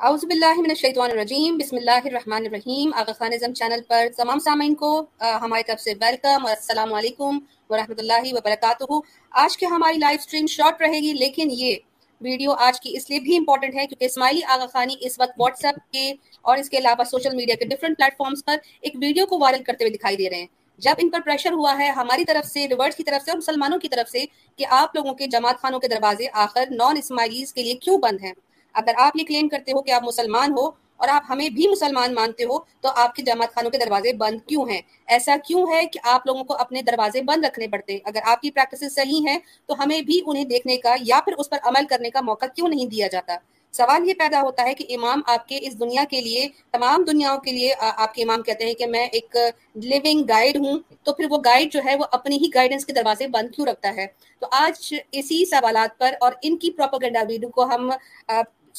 اعوذ باللہ من الشیطان الرجیم، بسم اللہ الرحمن الرحیم۔ آغا خان ازم چینل پر تمام سامعین کو ہماری طرف سے ویلکم اور السلام علیکم ورحمۃ اللہ وبرکاتہ۔ آج کے ہماری لائیو سٹریم شارٹ رہے گی، لیکن یہ ویڈیو آج کی اس لیے بھی امپورٹنٹ ہے کیونکہ اسماعیلی آغا خانی اس وقت واٹس ایپ کے اور اس کے علاوہ سوشل میڈیا کے ڈفرنٹ پلیٹ فارمز پر ایک ویڈیو کو وائرل کرتے ہوئے دکھائی دے رہے ہیں۔ جب ان پر پریشر ہوا ہے ہماری طرف سے ریورس کی طرف سے اور مسلمانوں کی طرف سے کہ آپ لوگوں کے جماعت خانوں کے دروازے آخر نان اسماعیلیز کے لیے کیوں بند ہیں؟ اگر آپ یہ کلیم کرتے ہو کہ آپ مسلمان ہو اور آپ ہمیں بھی مسلمان مانتے ہو، تو آپ کے جماعت خانوں کے دروازے بند کیوں ہیں؟ ایسا کیوں ہے کہ آپ لوگوں کو اپنے دروازے بند رکھنے پڑتے؟ اگر آپ کی پریکٹسز صحیح ہیں، تو ہمیں بھی انہیں دیکھنے کا یا پھر اس پر عمل کرنے کا موقع کیوں نہیں دیا جاتا؟ سوال یہ پیدا ہوتا ہے کہ امام آپ کے اس دنیا کے لیے، تمام دنیاؤں کے لیے آپ کے امام کہتے ہیں کہ میں ایک لیونگ گائیڈ ہوں، تو پھر وہ گائیڈ جو ہے وہ اپنی ہی گائیڈنس کے دروازے بند کیوں رکھتا ہے؟ تو آج اسی سوالات پر اور ان کی پروپوگنڈا ویڈیو کو ہم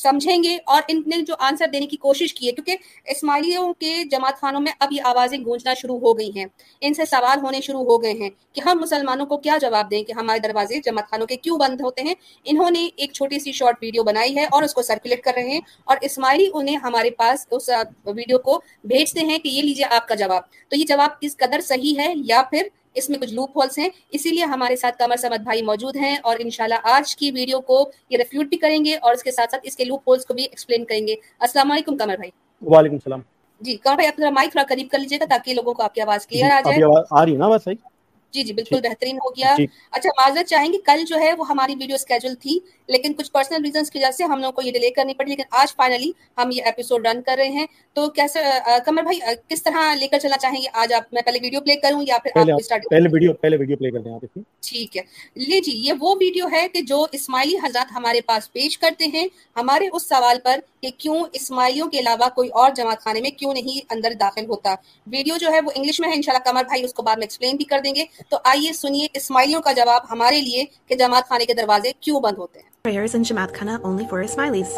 سمجھیں گے اور ان نے جو آنسر دینے کی کوشش کی ہے، کیونکہ اسماعیلیوں کے جماعت خانوں میں اب یہ آوازیں گونجنا شروع ہو گئی ہیں۔ ان سے سوال ہونے شروع ہو گئے ہیں کہ ہم مسلمانوں کو کیا جواب دیں کہ ہمارے دروازے جماعت خانوں کے کیوں بند ہوتے ہیں؟ انہوں نے ایک چھوٹی سی شارٹ ویڈیو بنائی ہے اور اس کو سرکولیٹ کر رہے ہیں اور اسماعیلی انہیں ہمارے پاس اس ویڈیو کو بھیجتے ہیں کہ یہ لیجیے آپ کا جواب۔ تو یہ جواب کس قدر صحیح ہے یا پھر اس میں کچھ لوپ ہولس ہیں۔ اسی لیے ہمارے ساتھ کمر سمد بھائی موجود ہیں اور انشاءاللہ آج کی ویڈیو کو یہ ریفیوٹ بھی کریں گے اور اس کے ساتھ ساتھ اس کے لوپ ہولس کو بھی ایکسپلین کریں گے۔ السلام علیکم کمر بھائی۔ وعلیکم السلام۔ جی کمر بھائی آپ مائک تھوڑا قریب کر لیجیے گا تاکہ لوگوں کو آپ کی آواز کلیئر آ جائے۔ آ رہی ہے نا بس صحیح؟ جی جی بالکل بہترین ہو گیا۔ اچھا معذرت چاہیں گے کل جو ہے وہ ہماری ویڈیو اسکیجول تھی لیکن کچھ پرسنل ریزنس کی وجہ سے ہم لوگوں کو یہ ڈیلے کرنی پڑی لیکن آج فائنلی ہم یہ ایپیسوڈ رن کر رہے ہیں۔ تو کیسے کمر بھائی کس طرح لے کر چلنا چاہیں گے؟ آج آپ میں پہلے ویڈیو پلے کروں یا پھر آپ اسٹارٹ پہلے ویڈیو پہلے ویڈیو پلے کر دیں آپ ٹھیک ہے۔ لے جی یہ وہ ویڈیو ہے کہ جو اسماعیلی حضرات ہمارے پاس پیش کرتے ہیں۔ ہمارے اس سوال پر کہ کیوں اسماعیلیوں کے علاوہ کوئی اور جماعت خانے میں کیوں نہیں اندر داخل ہوتا۔ ویڈیو جو ہے وہ انگلش میں ہے انشاءاللہ کمر بھائی اس کو بعد میں ایکسپلین بھی کر دیں گے۔ تو آئیے سنیے اسماعیلیوں کا جواب ہمارے لیے کہ جماعت خانے کے دروازے کیوں بند ہوتے ہیں Prayers in Jamaat Khana only for Ismailis.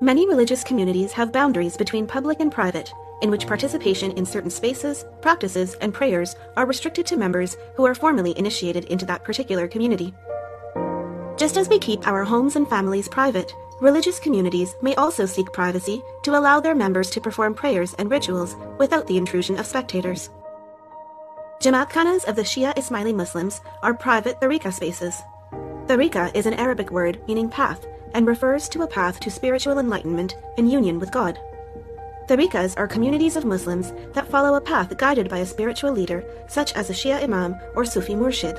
Many religious communities have boundaries between public and private, in which participation in certain spaces, practices, and prayers are restricted to members who are formally initiated into that particular community. Just as we keep our homes and families private, religious communities may also seek privacy to allow their members to perform prayers and rituals without the intrusion of spectators. Jamaatkhanas of the Shia Ismaili Muslims are private tariqah spaces. Tariqah is an Arabic word meaning path and refers to a path to spiritual enlightenment and union with God. Tariqahs are communities of Muslims that follow a path guided by a spiritual leader such as a Shia Imam or Sufi Murshid.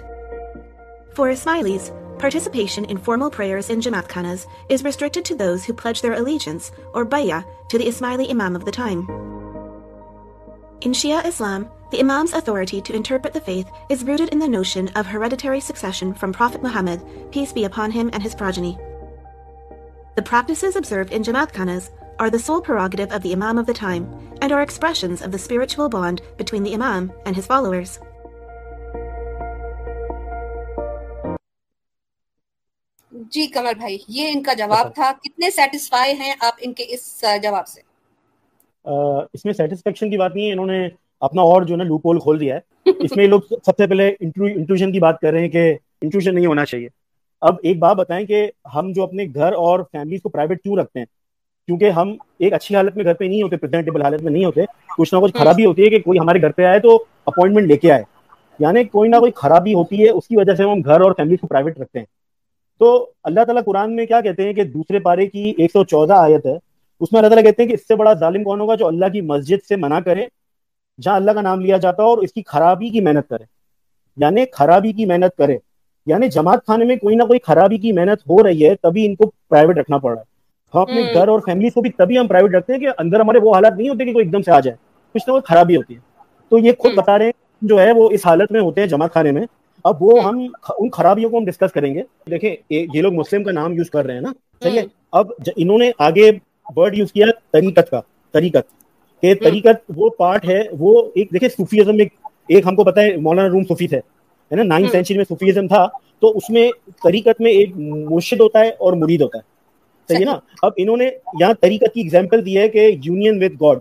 For Ismailis, participation in formal prayers in Jamaatkhanas is restricted to those who pledge their allegiance or bay'ah to the Ismaili Imam of the time. In Shia Islam, the Imam's authority to interpret the faith is rooted in the notion of hereditary succession from Prophet Muhammad, peace be upon him and his progeny. The practices observed in Jamaat Khanas are the sole prerogative of the Imam of the time and are expressions of the spiritual bond between the Imam and his followers. جی کمر بھائی یہ ان کا جواب تھا کتنے satisfy ہیں آپ ان کے اس جواب سے اس میں سیٹسفیکشن کی بات نہیں ہے انہوں نے اپنا اور جو ہے نا لوپ ہول کھول دیا ہے۔ اس میں لوگ سب سے پہلے انٹرویژن کی بات کر رہے ہیں کہ انٹرویژن نہیں ہونا چاہیے۔ اب ایک بات بتائیں کہ ہم جو اپنے گھر اور فیملیز کو پرائیویٹ کیوں رکھتے ہیں؟ کیونکہ ہم ایک اچھی حالت میں گھر پہ نہیں ہوتے پریزنٹیبل حالت میں نہیں ہوتے۔ کچھ نہ کچھ خرابی ہوتی ہے کہ کوئی ہمارے گھر پہ آئے تو اپوائنٹمنٹ لے کے آئے۔ یعنی کوئی نہ کوئی خرابی ہوتی ہے اس کی وجہ سے ہم گھر اور فیملیز کو پرائیویٹ رکھتے ہیں۔ تو اللہ تعالیٰ قرآن میں کیا کہتے ہیں کہ دوسرے پارے کی ایک سو چودہ آیت ہے۔ اس میں اللہ تعالیٰ کہتے ہیں کہ اس سے بڑا ظالم کون ہوگا جو اللہ کی مسجد سے منع کرے جہاں اللہ کا نام لیا جاتا ہے اور اس کی خرابی کی محنت کرے۔ یعنی خرابی کی محنت کرے۔ یعنی جماعت خانے میں کوئی نہ کوئی خرابی کی محنت ہو رہی ہے تبھی ان کو پرائیویٹ رکھنا پڑ رہا ہے۔ ہم اپنے گھر اور فیملی کو بھی تبھی ہم پرائیویٹ رکھتے ہیں کہ اندر ہمارے وہ حالات نہیں ہوتے کہ کوئی ایک دم سے آ جائے۔ کچھ نہ کوئی خرابی ہوتی ہے۔ تو یہ خود بتا رہے ہیں جو ہے وہ اس حالت میں ہوتے ہیں جماعت خانے میں۔ اب وہ ہم ان خرابیوں کو ہم ڈسکس کریں گے۔ دیکھیں یہ لوگ مسلم کا نام یوز کر رہے ہیں نا۔ چلیے اب انہوں نے آگے ورڈ یوز کیا طریقت کا طریقت۔ کہ طریقت وہ پارٹ ہے وہ ایک دیکھیں صوفیزم میں ایک ہم کو پتا ہے مولانا روم صوفی تھے ہے نا؟ نائنتھ سینچری میں صوفیزم تھا تو اس میں طریقت میں ایک مرشد ہوتا ہے اور مرید ہوتا ہے۔ صحیح ہے نا؟ اب انہوں نے یہاں طریقت کی ایگزامپل دی ہے کہ یونین وتھ گاڈ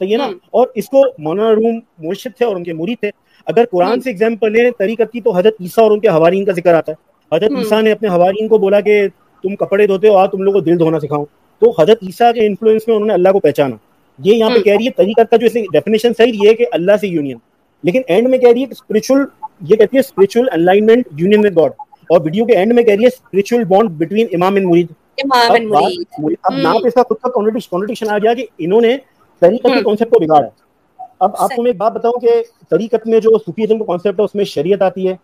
صحیح ہے نا؟ اور اس کو مولانا روم مرشد تھے اور ان کے مرید تھے۔ اگر قرآن سے ایگزامپل لیں طریقت کی تو حضرت عیسیٰ اور ان کے حوارین کا ذکر آتا ہے۔ حضرت عیسیٰ نے اپنے حوارین کو بولا کہ تم کپڑے دھوتے ہو آ تم لوگ کو دل دھونا سکھاؤ تو حضرت عیسیٰ کے انفلوئنس میں انہوں نے اللہ کو پہچانا۔ یہ یہاں پہ کہہ رہی ہے طریقت کا جو ڈیفینیشن صحیح یہ ہے کہ اللہ سے یونین لیکن اینڈ میں کہہ رہی ہے اسپرچل یہ کہتی ہے spiritual alignment union with God اور ویڈیو کے اینڈ میں کہہ رہی ہے اسپرچل بانڈ بٹوین امام اینڈ مرید اب نہ اس کا خود کا کانٹرڈکشن آ گیا کہ انہوں نے طریقت کے کانسیپٹ کو بگاڑا اب آپ کو میں ایک بات بتاؤں کہ طریقت میں جو صوفیزم کا کانسیپٹ ہے اس میں شریعت آتی ہے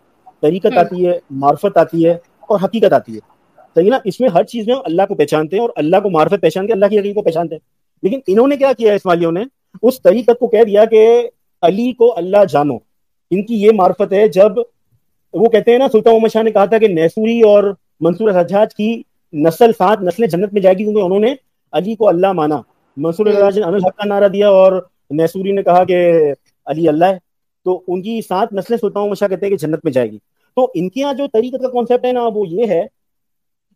طریقت آتی ہے معرفت آتی ہے اور حقیقت آتی ہے۔ صحیح نا؟ اس میں ہر چیز میں ہم اللہ کو پہچانتے ہیں اور اللہ کو معرفت پہچانتے ہیں اللہ کی حقیقت کو پہچانتے ہیں۔ لیکن انہوں نے کیا کیا اسماعیلیوں نے؟ اس طریقت کو کہہ دیا کہ علی کو اللہ جانو۔ ان کی یہ معرفت ہے جب وہ کہتے ہیں نا سلطان محمد شاہ نے کہا تھا کہ نیسوری اور منصور حجاج کی نسل سات نسلیں جنت میں جائے گی کیونکہ انہوں نے علی کو اللہ مانا۔ منصور حجاج نے کا نعرہ دیا اور نیسوری نے کہا کہ علی اللہ ہے۔ تو ان کی سات نسلیں سلطان محمد شاہ کہتے ہیں کہ جنت میں جائے گی۔ تو ان کے یہاں جو طریقت کا کانسیپٹ ہے نا وہ یہ ہے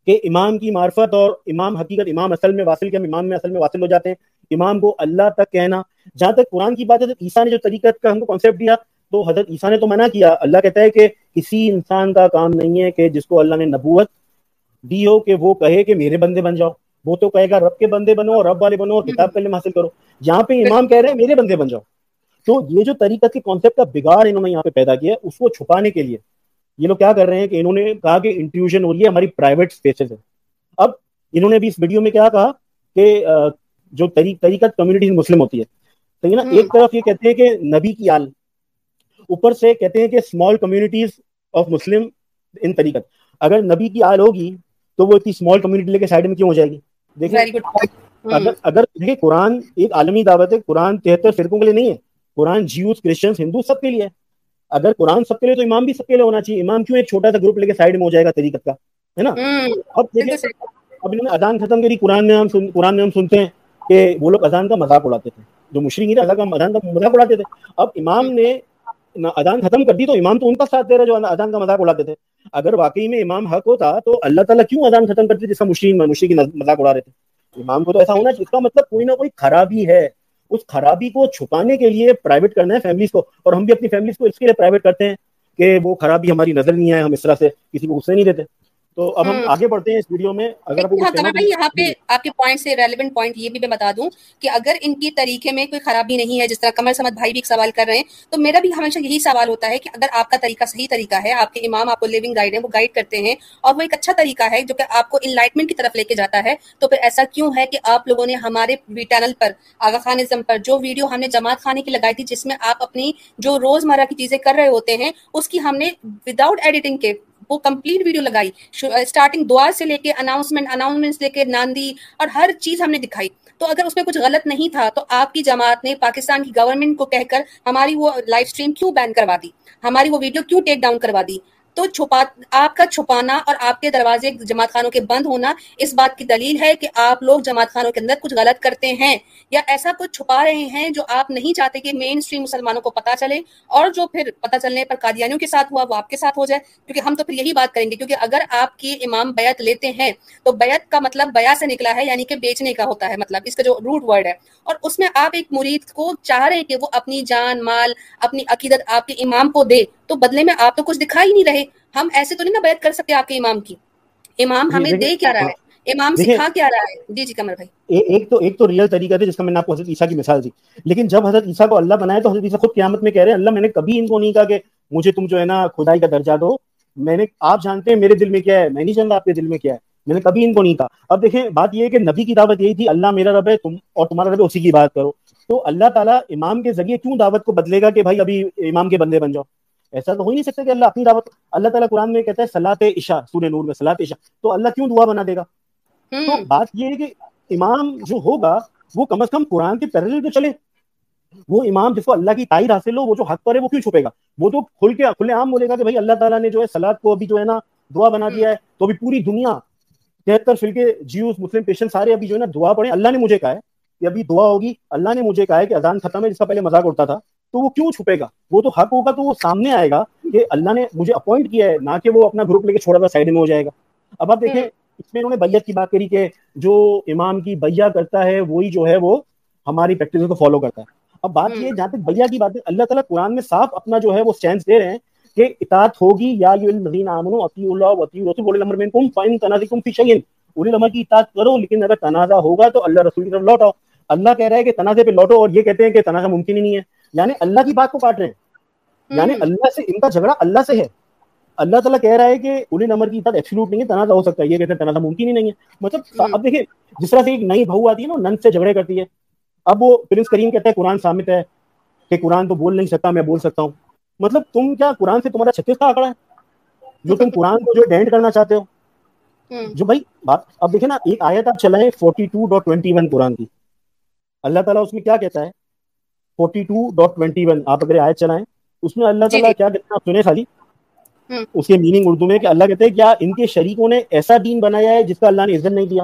کہ امام کی معرفت اور امام حقیقت، امام اصل میں واصل کے ہم امام میں اصل میں واصل ہو جاتے ہیں۔ امام کو اللہ تک کہنا، جہاں تک قرآن کی بات ہے عیسیٰ نے جو طریقت کا ہم کو کانسیپٹ دیا، تو حضرت عیسیٰ نے تو منع کیا۔ اللہ کہتا ہے کہ کسی انسان کا کام نہیں ہے کہ جس کو اللہ نے نبوت دی ہو کہ وہ کہے کہ میرے بندے بن جاؤ۔ وہ تو کہے گا رب کے بندے بنو اور رب والے بنو اور کتاب کلم حاصل کرو۔ یہاں پہ امام کہہ رہے ہیں، میرے بندے بن جاؤ۔ تو یہ جو طریقت کے کانسیپٹ کا بگاڑ انہوں نے یہاں پہ پیدا کیا ہے، اس کو چھپانے کے لیے۔ یہ لوگ کیا کر رہے ہیں کہ انہوں نے کہا کہ انٹیوژن ہو رہی ہے ہماری پرائیویٹ اسپیسز ہے اب انہوں نے بھی اس ویڈیو میں کیا کہا کہ جو طریقت کمیونٹی مسلم ہوتی ہے۔ تو نا ایک طرف یہ کہتے ہیں کہ نبی کی آل اوپر سے کہتے ہیں کہ small communities of Muslim in طریقت۔ اگر نبی کی آل ہوگی تو وہ اتنی اسمال کمیونٹی لے کے سائڈ میں کیوں ہو جائے گی؟ دیکھیں اگر اگر دیکھیں قرآن ایک عالمی دعوت ہے قرآن تہتر فرقوں کے لیے نہیں ہے۔ قرآن جیوز کرسچنس ہندو سب کے لیے ہے۔ اگر قرآن سب کے لیے تو امام بھی سب کے لیے ہونا چاہیے۔ امام کیوں ایک چھوٹا سا گروپ لے کے سائڈ میں ہو جائے گا طریقت کا؟ ہے نا؟ اب دیکھیں اب انہوں نے اذان ختم کری قرآن میں ہم قرآن میں ہم سنتے ہیں کہ وہ لوگ اذان کا مذاق اڑاتے تھے۔ جو مشرق اذان کا اذان کا مذاق اڑاتے تھے۔ اب امام نے اذان ختم کر دی تو امام تو ان کا ساتھ دے رہا جو اذان کا مذاق اڑاتے تھے۔ اگر واقعی میں امام حق ہوتا تو اللہ تعالیٰ کیوں اذان ختم کرتے جس کا مشرق مشرق مذاق اڑا رہے تھے؟ امام کو تو ایسا ہونا جس کا مطلب کوئی نہ کوئی خرابی ہے۔ اس خرابی کو چھپانے کے لیے پرائیویٹ کرنا ہے فیملیز کو اور ہم بھی اپنی فیملیز کو اس کے لیے پرائیویٹ کرتے ہیں کہ وہ خرابی ہماری نظر نہیں آئے، ہم اس طرح سے کسی کو غصے نہیں دیتے۔ تو اب ہم آگے بڑھتے ہیں اس ویڈیو میں۔ اگر یہاں پہ آپ کے پوائنٹ سے ریلیونٹ پوائنٹ یہ بھی میں بتا دوں کہ اگر ان کی طریقے میں کوئی خرابی نہیں ہے جس طرح کمر سمت بھائی بھی ایک سوال کر رہے ہیں تو میرا بھی ہمیشہ یہی سوال ہوتا ہے کہ اگر آپ کا طریقہ صحیح طریقہ ہے آپ کے امام آپ کو لیونگ گائیڈ ہے وہ گائیڈ کرتے ہیں اور وہ ایک اچھا طریقہ ہے جو کہ آپ کو انلائٹمنٹ کی طرف لے کے جاتا ہے تو پھر ایسا کیوں ہے کہ آپ لوگوں نے ہمارے چینل پر آغا خانزم پر جو ویڈیو ہم نے جماعت خانے کی لگائی تھی جس میں آپ اپنی جو روز مرہ کی چیزیں کر رہے ہوتے ہیں اس کی ہم نے وداؤٹ ایڈیٹنگ کے وہ کمپلیٹ ویڈیو لگائی۔ اسٹارٹنگ دعا سے لے کے اناؤنسمنٹ اناؤنسمنٹ لے کے ناندی اور ہر چیز ہم نے دکھائی۔ تو اگر اس میں کچھ غلط نہیں تھا تو آپ کی جماعت نے پاکستان کی گورنمنٹ کو کہہ کر ہماری وہ لائف اسٹریم کیوں بین کروا دی؟ ہماری وہ ویڈیو کیوں ٹیک ڈاؤن کروا دی؟ تو چھپا، آپ کا چھپانا اور آپ کے دروازے جماعت خانوں کے بند ہونا اس بات کی دلیل ہے کہ آپ لوگ جماعت خانوں کے اندر کچھ غلط کرتے ہیں یا ایسا کچھ چھپا رہے ہیں جو آپ نہیں چاہتے کہ مین اسٹریم مسلمانوں کو پتا چلے اور جو پھر پتا چلنے پر قادیانیوں کے ساتھ ہوا وہ آپ کے ساتھ ہو جائے کیونکہ ہم تو پھر یہی بات کریں گے کیونکہ اگر آپ کے امام بیعت لیتے ہیں تو بیعت کا مطلب بیا سے نکلا ہے یعنی کہ بیچنے کا ہوتا ہے مطلب اس کا جو روٹ ورڈ ہے اور اس میں آپ ایک مرید کو چاہ رہے ہیں کہ وہ اپنی جان، مال، اپنی عقیدت آپ کے امام کو دے تو بدلے میں آپ تو کچھ دکھا ہی نہیں رہے ہم ایسے تو نہیں نا بیعت کر سکتے آپ کے امام کی۔ امام جی، ہمیں دے کیا رہا ہے۔ امام سکھا کیا رہا ہے۔ جی جی کمر بھائی۔ ایک تو ایک تو ریئل طریقہ تھا جس کا میں نے آپ کو حضرت عیسیٰ کی مثال دی۔ لیکن جب حضرت عیسیٰ کو اللہ بنایا تو حضرت عیسیٰ خود قیامت میں کہہ رہے ہیں اللہ میں نے کبھی ان کو نہیں کہا کہ مجھے تم جو ہے نا خدائی کا درجہ دو۔ میں نے آپ جانتے ہیں میرے دل میں کیا ہے؟ میں نہیں جانتا آپ کے دل میں کیا ہے۔ میں نے کبھی ان کو نہیں کہا۔ اب دیکھیں بات یہ ہے کہ نبی کی دعوت یہی تھی اللہ میرا رب ہے تم اور تمہارا رب ہے اسی کی بات کرو۔ تو اللہ تعالیٰ امام کے ذریعے کیوں دعوت کو بدلے گا کہ بھائی ابھی امام کے بندے بن جاؤ؟ ایسا تو ہو ہی نہیں سکتا کہ اللہ اپنی دعوت اللہ تعالیٰ قرآن میں کہتا ہے سلاط عشا سورہ نور میں سلاط عشا تو اللہ کیوں دعا بنا دے گا؟ تو بات یہ ہے کہ امام جو ہوگا وہ کم از کم قرآن کے پیرل تو چلے۔ وہ امام جس کو اللہ کی تائید حاصل ہو وہ جو حق پر ہے وہ کیوں چھپے گا؟ وہ تو کھل کے کھلے عام بولے گا کہ بھائی اللہ تعالیٰ نے جو ہے سلاد کو ابھی جو ہے نا دعا بنا دیا ہے۔ تو ابھی پوری دنیا تہتر فلکے جیوز مسلم پیشنٹ سارے ابھی جو ہے نا دعا پڑھے اللہ نے مجھے کہا ہے کہ ابھی دعا ہوگی۔ اللہ نے مجھے کہا ہے کہ اذان ختم ہے جس کا پہلے مذاق اڑتا تھا۔ تو وہ کیوں چھپے گا؟ وہ تو حق ہوگا تو وہ سامنے آئے گا کہ اللہ نے مجھے اپوائنٹ کیا ہے، نہ کہ وہ اپنا گروپ لے کے چھوڑا تھا سائڈ میں ہو جائے گا۔ اب آپ دیکھیں، اس میں انہوں نے بیت کی بات کری کہ جو امام کی بیا کرتا ہے، وہی جو ہے وہ ہماری پریکٹس کو فالو کرتا ہے۔ اب بات یہ جہاں تک بیا کی بات ہے، اللہ تعالیٰ قرآن میں صاف اپنا جو ہے وہ سٹینس دے رہے ہیں کہ اطاعت ہوگی، یا اللہ رسول فی شیء الامر کی اطاعت کرو، لیکن اگر تنازع ہوگا تو اللہ رسول کی طرف لوٹاؤ۔ اللہ کہہ رہا ہے کہ تنازع پہ لوٹو اور یہ کہتے ہیں کہ تنازع ممکن ہی نہیں ہے۔ یعنی اللہ کی بات کو کاٹ رہے ہیں۔ یعنی اللہ سے ان کا جھگڑا اللہ سے ہے۔ اللہ تعالیٰ کہہ رہا ہے کہ اولی نمبر کی اطاعت نہیں ہے تنازع ہو سکتا ہے۔ یہ کہتے ہیں تنازع ممکن ہی نہیں ہے۔ مطلب اب دیکھیں جس طرح سے ایک نئی بہو آتی ہے نا نن سے جھگڑے کرتی ہے۔ اب وہ پرنس کریم کہتا ہے قرآن سامت ہے کہ قرآن تو بول نہیں سکتا میں بول سکتا ہوں۔ مطلب تم کیا قرآن سے تمہارا چھتیس کا آکڑا ہے؟ جو تم قرآن کو جو ڈینٹ کرنا چاہتے ہو۔ جو بھائی بات اب دیکھیں نا ایک آیت آپ چلائیں forty two dot twenty one قرآن کی۔ اللہ تعالیٰ اس میں کیا کہتا ہے؟ Forty two dot twenty one آپ اگر آیت چلائیں اس میں اللہ تعالیٰ کیا کہتے ہیں؟ سنیں خالی. اس کے میننگ اردو میں کہ اللہ کہتے ہیں کیا ان کے شریکوں نے ایسا دین بنایا ہے جس کا اللہ نے عزت نہیں دیا؟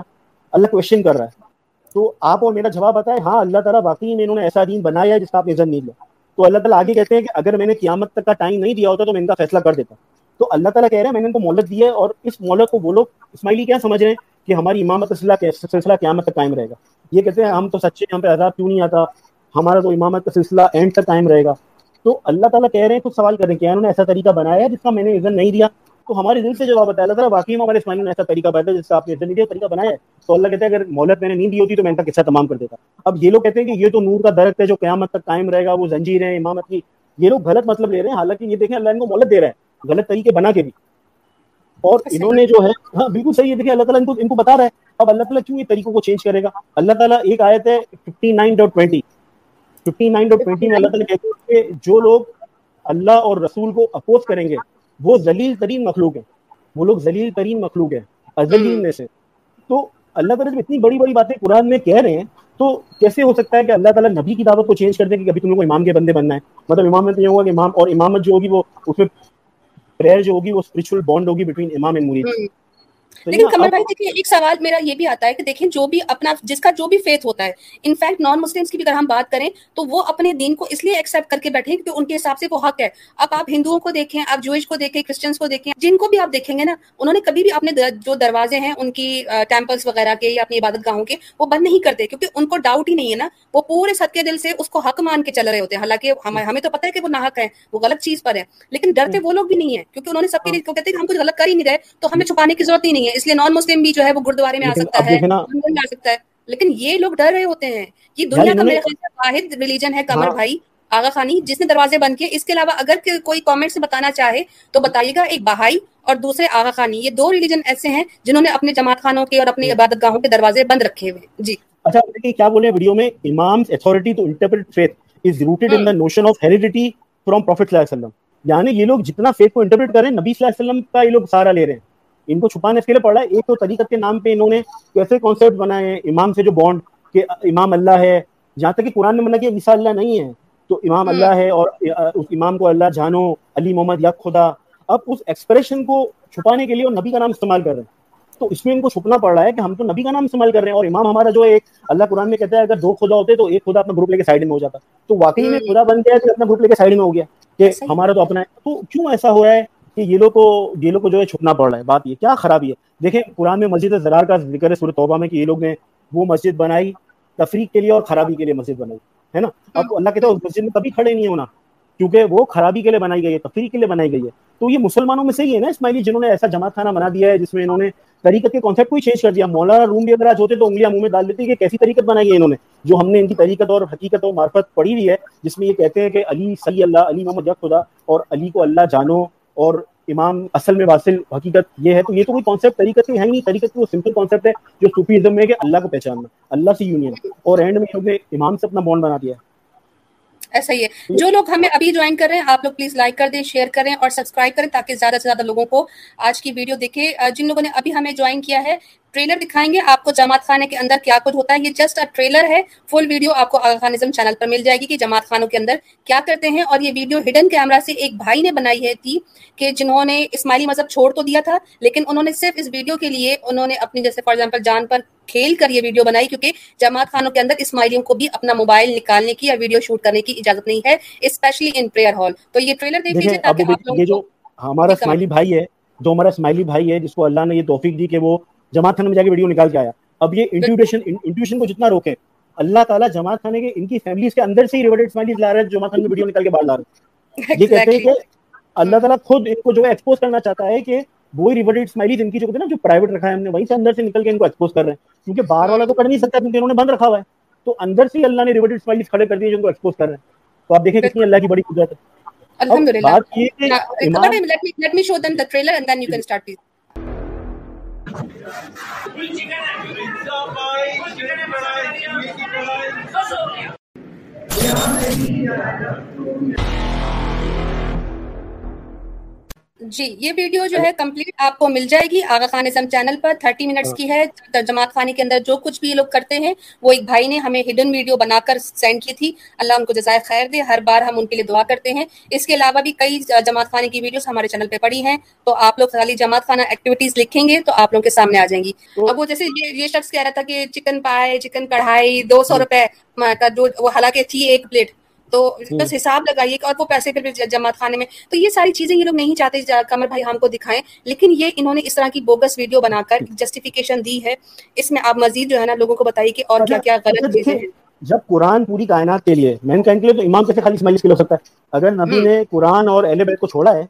اللہ کوشچن کر رہا ہے. تو آپ اور میرا جواب آتا ہے ہاں اللہ تعالیٰ واقعی میں انہوں نے ایسا دین بنایا ہے جس کا آپ نے عزت نہیں دیا. تو اللہ تعالیٰ آگے کہتے ہیں کہ اگر میں نے قیامت تک کا ٹائم نہیں دیا ہوتا تو میں ان کا فیصلہ کر دیتا. تو اللہ تعالیٰ کہہ رہے ہیں میں نے ان کو مولت دی ہے اور اس مولت کو وہ لوگ اسماعیلی کیا سمجھ رہے ہیں؟ کہ ہماری امامت سلسلہ قیامت تک قائم رہے گا. یہ کہتے ہیں ہم تو سچے ہم پہ عذاب کیوں نہیں آتا؟ ہمارا تو امامت کا سلسلہ اینڈ تک قائم رہے گا۔ تو اللہ تعالیٰ کہہ رہے ہیں، کچھ سوال کریں کیا یعنی انہوں نے ایسا طریقہ بنایا ہے جس کا میں نے عزت نہیں دیا؟ تو ہمارے دل سے جواب بتایا اللہ تعالیٰ واقعی ہمارے اسماعیل نے ایسا طریقہ بتایا جس کا آپ نے عزت نہیں دیا، طریقہ بنایا ہے۔ تو اللہ کہتے ہیں، اگر مولت میں نے نہیں دی ہوتی تو میں ان کا قصہ تمام کر دیتا۔ اب یہ لوگ کہتے ہیں کہ یہ تو نور کا درخت ہے، جو قیامت تک قائم رہے گا، وہ زنجیر ہے، امامت کی۔ یہ لوگ غلط مطلب لے رہے ہیں، حالانکہ یہ دیکھیں، اللہ ان کو مولت دے رہا ہے، غلط طریقے بنا کے بھی۔ اور انہوں نے جو ہے ہاں بالکل صحیح ہے، دیکھیں، اللہ تعالیٰ ان کو ان کو بتا رہا ہے۔ اب اللہ تعالیٰ کیوں یہ طریقوں کو چینج کرے گا؟ اللہ تعالیٰ، ایک آیت ہے fifty nine dot twenty fifty nine dot twenty میں اللہ تعالیٰ کہتے ہیں کہ جو لوگ اللہ اور رسول کو اپوز کریں گے، وہ ذلیل ترین مخلوق ہیں۔ وہ لوگ ذلیل ترین مخلوق ہیں ازلین میں سے۔ تو اللہ تعالیٰ جب اتنی بڑی بڑی باتیں قرآن میں کہہ رہے ہیں، تو کیسے ہو سکتا ہے کہ اللہ تعالیٰ نبی کی دعوت کو چینج کر دے کہ ابھی تم لوگ کو امام کے بندے بننا ہے؟ مطلب امامت یہ ہوگا کہ امام اور امامت جو ہوگی وہ، اس میں پریئر جو ہوگی وہ اسپرچل بانڈ ہوگی بٹوین امام اینڈ مرید لیکن کمل بھائی دیکھیں ایک سوال میرا یہ بھی آتا ہے کہ دیکھیں جو بھی اپنا جس کا جو بھی فیتھ ہوتا ہے انفیکٹ نان مسلمس کی بھی اگر ہم بات کریں تو وہ اپنے دین کو اس لیے ایکسیپٹ کر کے بیٹھے کہ ان کے حساب سے وہ حق ہے۔ اب آپ ہندوؤں کو دیکھیں آپ جوئش کو دیکھیں کرسچنس کو دیکھیں جن کو بھی آپ دیکھیں گے نا انہوں نے کبھی بھی اپنے جو دروازے ہیں ان کی ٹیمپلس وغیرہ کے یا اپنی عبادت گاہوں کے وہ بند نہیں کرتے۔ کیونکہ ان کو ڈاؤٹ ہی نہیں ہے نا۔ وہ پورے سد کے دل سے اس کو حق مان کے چل رہے ہوتے ہیں۔ حالانکہ ہمیں تو پتہ ہے کہ وہ ناحق ہے وہ غلط چیز پر ہے لیکن ڈرتے وہ لوگ بھی نہیں ہے کیونکہ انہوں نے سب کے لیے کہتے ہیں کہ ہم کچھ غلط کر ہی نہیں رہے تو ہمیں چھپانے کی ضرورت ہی نہیں ہے۔ اس لیے نان مسلم بھی جو ہے وہ گردوارے میں آ سکتا ہے آ سکتا ہے۔ لیکن یہ لوگ ڈر رہے ہوتے ہیں۔ یہ دنیا کا میرے خیال سے واحد ریلیجن ہے کمر بھائی آغا خانی جس نے دروازے بند کیے۔ اس کے علاوہ اگر کوئی کامنٹ سے بتانا چاہے تو بتائیے گا ایک بہائی اور دوسرے آغا خانی۔ یہ دو ریلیجن ایسے ہیں جنہوں نے اپنے جماعت خانوں کے اور اپنے عبادت گاہوں کے دروازے بند رکھے ہوئے۔ جی۔ اچھا کیا بولے ویڈیو میں؟ Imam's authority to interpret faith is rooted in the notion of heredity from prophet صلی اللہ علیہ وسلم۔ یعنی یہ لوگ جتنا فیتھ کو انٹرپریٹ کر رہے ہیں نبی صلی اللہ علیہ وسلم کا یہ لوگ سارا لے رہے ہیں۔ ان کو چھپانے کے لیے پڑ رہا ہے۔ ایک تو طریقت کے نام پہ انہوں نے کیسے کانسیپٹ بنائے ہیں امام سے جو بانڈ کہ امام اللہ ہے۔ جہاں تک کہ قرآن میں منع کیا عیسیٰ اللہ نہیں ہے۔ تو امام اللہ ہے اور اس امام کو اللہ جانو علی محمد یا خدا۔ اب اس ایکسپریشن کو چھپانے کے لیے اور نبی کا نام استعمال کر رہے ہیں۔ تو اس میں ان کو چھپنا پڑ رہا ہے کہ ہم تو نبی کا نام استعمال کر رہے ہیں اور امام ہمارا جو ہے ایک اللہ قرآن میں کہتا ہے اگر دو خدا ہوتے تو ایک خدا اپنا گروپ لے کے سائڈ میں ہو جاتا۔ تو واقعی میں خدا بن گیا تو اپنا گروپ لے کے سائڈ میں ہو گیا کہ ہمارا تو اپنا ہے۔ تو کیوں ایسا ہو رہا ہے؟ کہ یہ لوگ کو یہ لوگ کو جو ہے چھپنا پڑ رہا ہے۔ بات یہ کیا خرابی ہے؟ دیکھیں قرآن میں مسجد زرار کا ذکر ہے سورہ توبہ میں کہ یہ لوگ نے وہ مسجد بنائی تفریح کے لیے اور خرابی کے لیے مسجد بنائی ہے نا؟ اب اللہ کہتا ہے اس مسجد میں کبھی کھڑے نہیں ہونا کیونکہ وہ خرابی کے لیے بنائی گئی ہے تفریح کے لیے بنائی گئی ہے۔ تو یہ مسلمانوں میں سے ہی ہے نا اسماعیلی جنہوں نے ایسا جماعت خانہ بنا دیا ہے جس میں انہوں نے طریقت کے کانسیپٹ کو ہی چینج کر دیا۔ مولانا روم بھی اگر آج ہوتے تو انگلیاں منہ میں ڈال دیتی کہ کیسی طریقت بنائی ہے انہوں نے جو ہم نے ان کی طریقت اور حقیقت اور معرفت پڑھی ہوئی ہے جس میں یہ کہتے ہیں کہ علی صلی اللہ علی محمد خدا اور علی کو اللہ جانو اور امام اصل میں واصل حقیقت یہ ہے، تو یہ تو کوئی کانسیپٹ طریقت کی ہے نہیں۔ طریقت وہ سمپل کانسیپٹ ہے جو صوفیزم میں کہ اللہ کو پہچاننا، اللہ سے یونین اور اینڈ میں نے امام سے اپنا بانڈ بنا دیا۔ ایسا ہی ہے۔ جو لوگ ہمیں ابھی جوائن کر رہے ہیں، آپ لوگ پلیز لائک کر دیں شیئر کریں اور سبسکرائب کریں تاکہ زیادہ سے زیادہ لوگوں کو آج کی ویڈیو دیکھے۔ جن لوگوں نے ابھی ہمیں جوائن کیا ہے ٹریلر دکھائیں گے۔ آپ کو جماعت خانے کے اندر کیا کچھ ہوتا ہے یہ جسٹ ٹریلر ہے۔ فل ویڈیو آپ کو آغا خانزم چینل پر مل جائے گی کہ جماعت خانوں کے اندر کیا کرتے ہیں۔ اور یہ ویڈیو ہڈن کیمرہ سے ایک بھائی نے بنائی ہے تھی کہ جنہوں نے اسماعیلی مذہب چھوڑ تو دیا تھا لیکن انہوں نے صرف اس ویڈیو کے لیے انہوں نے اپنی جیسے فار ایگزامپل جان پر کھیل کر یہ ویڈیو بنائی کیونکہ جماعت خانوں کے اندر اسماعیلیوں کو بھی اپنا موبائل نکالنے کی یا ویڈیو شوٹ کرنے کی اجازت نہیں ہے اسپیشلی ان پریئر ہال تو یہ ٹریلر دیکھ لیجیے تاکہ آپ لوگ ہمارا اسماعیلی بھائی ہے جو ہمارا اسماعیلی بھائی ہے جس کو اللہ نے یہ توفیق دی کہ وہ جماعت خانے میں جا کے ویڈیو نکال کے آیا۔ اب یہ انٹیوٹیشن انٹیوشن کو جتنا روکے اللہ تعالیٰ جماعت خانے کے ان کی فیملیز کے اندر سے ہی ریورٹڈ اسماعیلیز لا رہے ہیں جماعت خانے میں ویڈیو نکال کے باہر لا رہے ہیں۔ یہ کہتے ہیں کہ اللہ تعالیٰ خود ان کو جو ہے ایکسپوز کرنا چاہتا ہے کہ وہی ریورٹڈ اسمائلیز ان کی جو نا جو پرائیویٹ رکھا ہے ہم نے وہیں سے اندر سے نکل کے ان کو ایکسپوز کر رہے ہیں۔ کیونکہ باہر والا تو کر نہیں سکتا کیونکہ انہوں نے بند رکھا ہوا ہے۔ تو اندر سے اللہ نے ریورٹڈ اسمائلیز کھڑے کر دیے جن کو ایکسپوز کر رہے ہیں۔ تو آپ دیکھیں کتنی اللہ کی بڑی قدرت ہے۔ الحمدللہ۔ بات جی یہ ویڈیو جو ہے کمپلیٹ آپ کو مل جائے گی۔ آغا خان ازم چینل پر تھرٹی منٹس کی ہے۔ ترجمات خانی کے اندر جو کچھ بھی یہ لوگ کرتے ہیں وہ ایک بھائی نے ہمیں ہڈن ویڈیو بنا کر سینڈ کی تھی۔ اللہ ان کو جزائے خیر دے۔ ہر بار ہم ان کے لیے دعا کرتے ہیں۔ اس کے علاوہ بھی کئی جماعت خانے کی ویڈیوز ہمارے چینل پہ پڑی ہیں۔ تو آپ لوگ خالی جماعت خانہ ایکٹیویٹیز لکھیں گے تو آپ لوگوں کے سامنے آ جائیں گی۔ اب وہ جیسے یہ یہ شخص کہہ رہا تھا کہ چکن پائے چکن کڑھائی دو سو روپے کا جو وہ حالانکہ تھی ایک پلیٹ تو بس حساب لگائیے اور وہ پیسے پھر جماعت خانے میں۔ تو یہ ساری چیزیں یہ لوگ نہیں چاہتے کمر بھائی ہم کو دکھائیں۔ لیکن یہ انہوں نے اس طرح کی بوگس ویڈیو بنا کر جسٹیفیکیشن دی ہے۔ اس میں آپ مزید جو ہے نا لوگوں کو بتائیے کہ اور کیا کیا غلط چیزیں ہیں۔ جب قرآن پوری کائنات کے لیے مین کائن کے لیے تو امام کیسے خالی اسماعیلیز کے لیے ہو سکتا ہے؟ اگر نبی نے قرآن اور اہل بیت کو چھوڑا ہے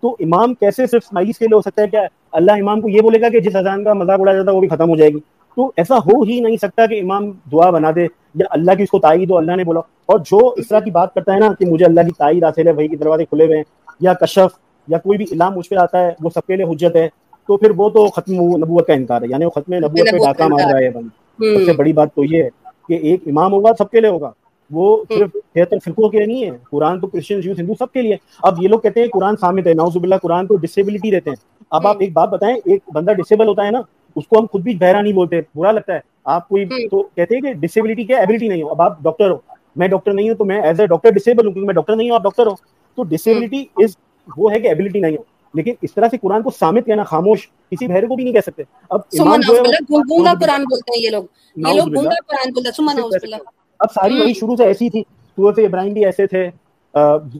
تو امام کیسے صرف اسماعیلیز کے لیے ہو سکتا ہے کیا اللہ امام کو یہ بولے گا کہ جس اذان کا مذاق اڑایا جاتا ہے وہ بھی ختم ہو جائے گی؟ تو ایسا ہو ہی نہیں سکتا کہ امام دعا بنا دے۔ یا اللہ کی اس کو تائید ہو اللہ نے بولا۔ اور جو اس طرح کی بات کرتا ہے نا کہ مجھے اللہ کی تائید حاصل ہے وہی کے دروازے کھلے ہوئے ہیں یا کشف یا کوئی بھی علام مجھ پہ آتا ہے وہ سب کے لیے حجت ہے تو پھر وہ تو ختم نبوت کا انکار ہے۔ یعنی وہ ختم نبوت پہ ڈاکہ مار رہا ہے بند سب سے بڑی بات تو یہ ہے کہ ایک امام ہوگا سب کے لیے ہوگا۔ وہ صرف تہتر فرقوں کے لیے نہیں ہے۔ قرآن تو کرسچن یوتھ ہندو سب کے لیے۔ اب یہ لوگ کہتے ہیں قرآن سامت ہے ناؤز باللہ قرآن کو ڈسیبلٹی دیتے ہیں۔ اب آپ ایک بات بتائیں ایک بندہ ڈسیبل ہوتا ہے نا اس کو ہم خود بھی بہرا نہیں بولتے برا لگتا ہے۔ آپ کوئی تو کہتے ہیں کہ ڈسیبلٹی کیا ایبلٹی نہیں ہو۔ اب آپ ڈاکٹر ہو۔ میں ڈاکٹر نہیں ہوں تو میں ایز اے ڈاکٹر ڈسیبل ہوں کیونکہ میں ڈاکٹر نہیں ہوں آپ ڈاکٹر ہو۔ تو ڈسیبلٹی از وہ ہے کہ ایبلٹی نہیں ہو۔ لیکن اس طرح سے قرآن کو سامت کہنا خاموش کسی بہرے کو بھی نہیں کہہ سکتے۔ اب امام جو ہے قرآن بولتے ہیں یہ لوگ۔ یہ لوگ گونگا قرآن بولتے ہیں۔ اب ساری وہی شروع سے ایسی تھی۔ سورت ابراہیم بھی ایسے تھے۔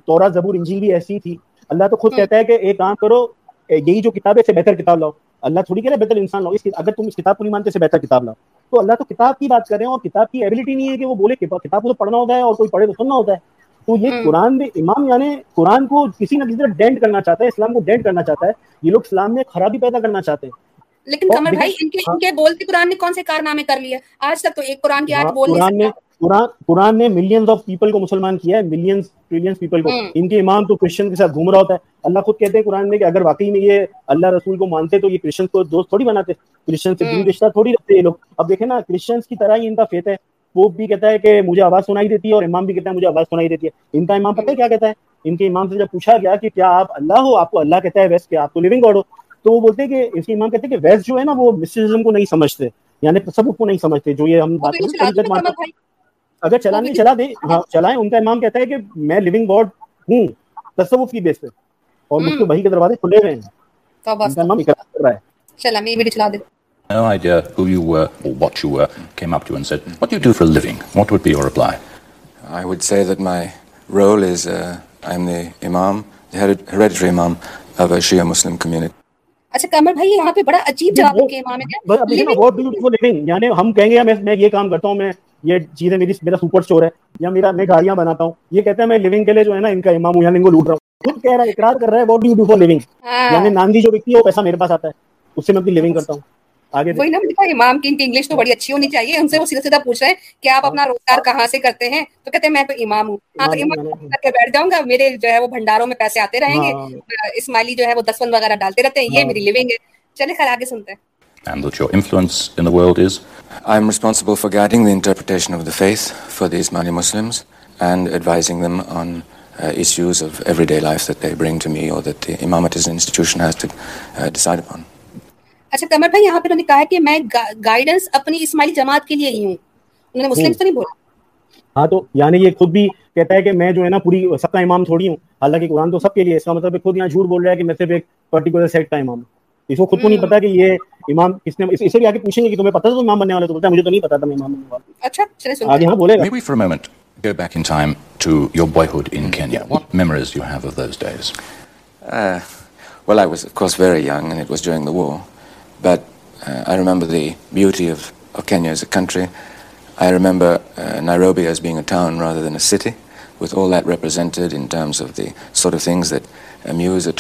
تورا زبور انجیل بھی ایسی تھی۔ اللہ تو خود کہتا ہے کہ ایک کام کرو یہی جو کتاب ہے سے بہتر کتاب لاؤ۔ اللہ تھوڑی کہہ رہا ہے بہتر انسان لاؤ۔ اس اگر تم اس کتاب کو نہیں مانتے سے بہتر کتاب لاؤ۔ تو اللہ تو کتاب کی بات کر رہے ہیں اور کتاب کی ایبلٹی نہیں ہے کہ وہ بولے کتاب کو تو پڑھنا ہوتا ہے اور کوئی پڑھے تو سننا ہوتا ہے۔ تو یہ قرآن میں امام یعنی قرآن کو کسی نہ کسی طرح ڈینٹ کرنا چاہتا ہے اسلام کو ڈینٹ کرنا چاہتا ہے۔ یہ لوگ اسلام میں خرابی پیدا کرنا چاہتے ہیں۔ لیکن کمر بھائی ان کے ان کے بولتے قرآن نے کون سے کارنامے کر لیے؟ آج تک تو ایک قرآن کی آیت بول قرآن نے قرآن قرآن نے ملینز آف پیپل کو مسلمان کیا ہے ملینز ٹریلینز پیپل کو۔ ان کے امام تو کرسچن کے ساتھ گھوم رہا ہوتا ہے۔ اللہ خود کہتے ہیں قرآن میں کہ اگر واقعی میں یہ اللہ رسول کو مانتے تو یہ کرسچن کو دوست تھوڑی بناتے۔ کرسچن سے دین رشتہ تھوڑی رکھتے یہ لوگ۔ اب دیکھیں نا کرسچنس کی طرح ہی ان کا فیت ہے۔ پوپ بھی کہتا ہے کہ مجھے آواز سنائی دیتی ہے اور امام بھی کہتا ہے مجھے آواز سنائی دیتی ہے۔ ان کا امام پتہ ہے کیا کہتا ہے؟ ان کے امام سے جب پوچھا گیا کہ کیا آپ اللہ ہو؟ آپ کو اللہ کہتا ہے ویسٹ کہ آپ تو لیونگ گاڈ ہو۔ تو وہ بولتے ہیں کہ اس کے امام کہتے ہیں کہ ویسٹ جو ہے نا وہ مسٹرزم کو نہیں سمجھتے۔ یعنی تصوف کو نہیں سمجھتے جو یہ ہم بات کریں اگر چلانے چلا دیں ہاں چلائیں ان کا امام کہتا ہے کہ میں لیونگ گاڈ ہوں تصوف کی بیس پہ۔ اور مجھ کو وہی کے دروازے کھلے ہوئے ہیں۔ ان کا امام اقرار کر رہا ہے۔ چلا میں ویڈیو چلا دیں No idea who you were or what you were, came up to you and said, What do you do for a living? What would be your reply? I would say that my role is uh, I'm the Imam, the hereditary Imam of a Shia Muslim community. اچھا کمر بھائی یہاں پہ بڑا عجیب جواب کے امام ہے یعنی ہم کہیں گے میں یہ کام کرتا ہوں میں یہ چیزیں میری میرا سپر اسٹور ہے یا میرا میں گاڑیاں بناتا ہوں۔ یہ کہتا ہے میں لیونگ کے لیے جو ہے نا ان کا امام ہوں یعنی ان کو لوٹ رہا ہوں۔ خود کہہ رہا ہے اقرار کر رہا ہے what do do for living یعنی ناندی جو ویکتی ہے وہ پیسہ میرے پاس آتا ہے۔ اس سے میں اپنی لیونگ کرتا ہوں۔ وہی نا امام کی ان کی انگلش تو بڑی اچھی ہونی چاہیے۔ ان سے وہ سیدھا سیدھا پوچھ رہے ہیں کہ آپ اپنا روزگار کہاں سے کرتے ہیں؟ تو کہتے ہیں میں تو امام ہوں۔ ہاں تو امام کر کے بیٹھ جاؤں گا میرے جو ہے وہ بھنڈاروں میں پیسے آتے رہیں گے۔ اسماعیلی جو ہے وہ دسون وغیرہ ڈالتے رہتے ہیں۔ یہ میری لیونگ ہے۔ چلے خیر آگے سنتے ہیں۔ And that your influence in the world is? I'm responsible for guiding the interpretation of the faith for the Ismaili Muslims and advising them on uh, issues of everyday life that they bring to me or that the Imamate as an institution has to uh, decide upon. اچھا کمر بھائی یہاں پہ انہوں نے کہا کہ میں گائیڈنس اپنی اسماعیلی جماعت کے لیے ہی ہوں انہوں نے مسلم تو نہیں بولا ہاں تو یعنی یہ خود بھی کہتا ہے کہ میں جو ہے نا پوری سب کا امام تھوڑی ہوں حالانکہ قرآن تو سب کے لیے اس کا مطلب خود یہاں جھوٹ بول رہا ہے کہ میں صرف ایک پرٹیکولر سیٹ کا امام ہوں اس کو خود کو نہیں پتا کہ یہ امام کس نے اسے بھی آگے پوچھیں گے کہ تمہیں پتا تھا تو امام بننے والے تو بولتا ہے مجھے تو نہیں پتا تھا میں امام بننے والا اچھا سنتے آگے ہاں بولے گا Maybe for a moment go back in time to your boyhood in Kenya. What memories do you have of those days? Uh, well, I was, of course, very young, and it was during the war. But uh, I remember the beauty of, of Kenya as a country. I remember uh, Nairobi as being a town rather than a city, with all that represented in terms of the sort of things that muse a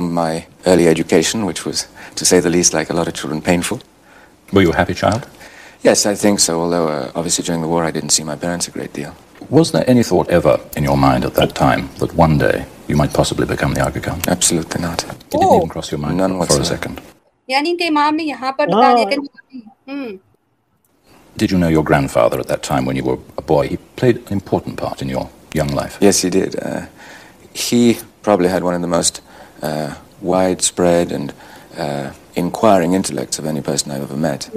my early education Did you know your grandfather at that time when you were a boy? He played an important part in your young life. Yes, he did. Uh, he probably had one of the most uh, widespread and uh, inquiring intellects of any person I've ever met.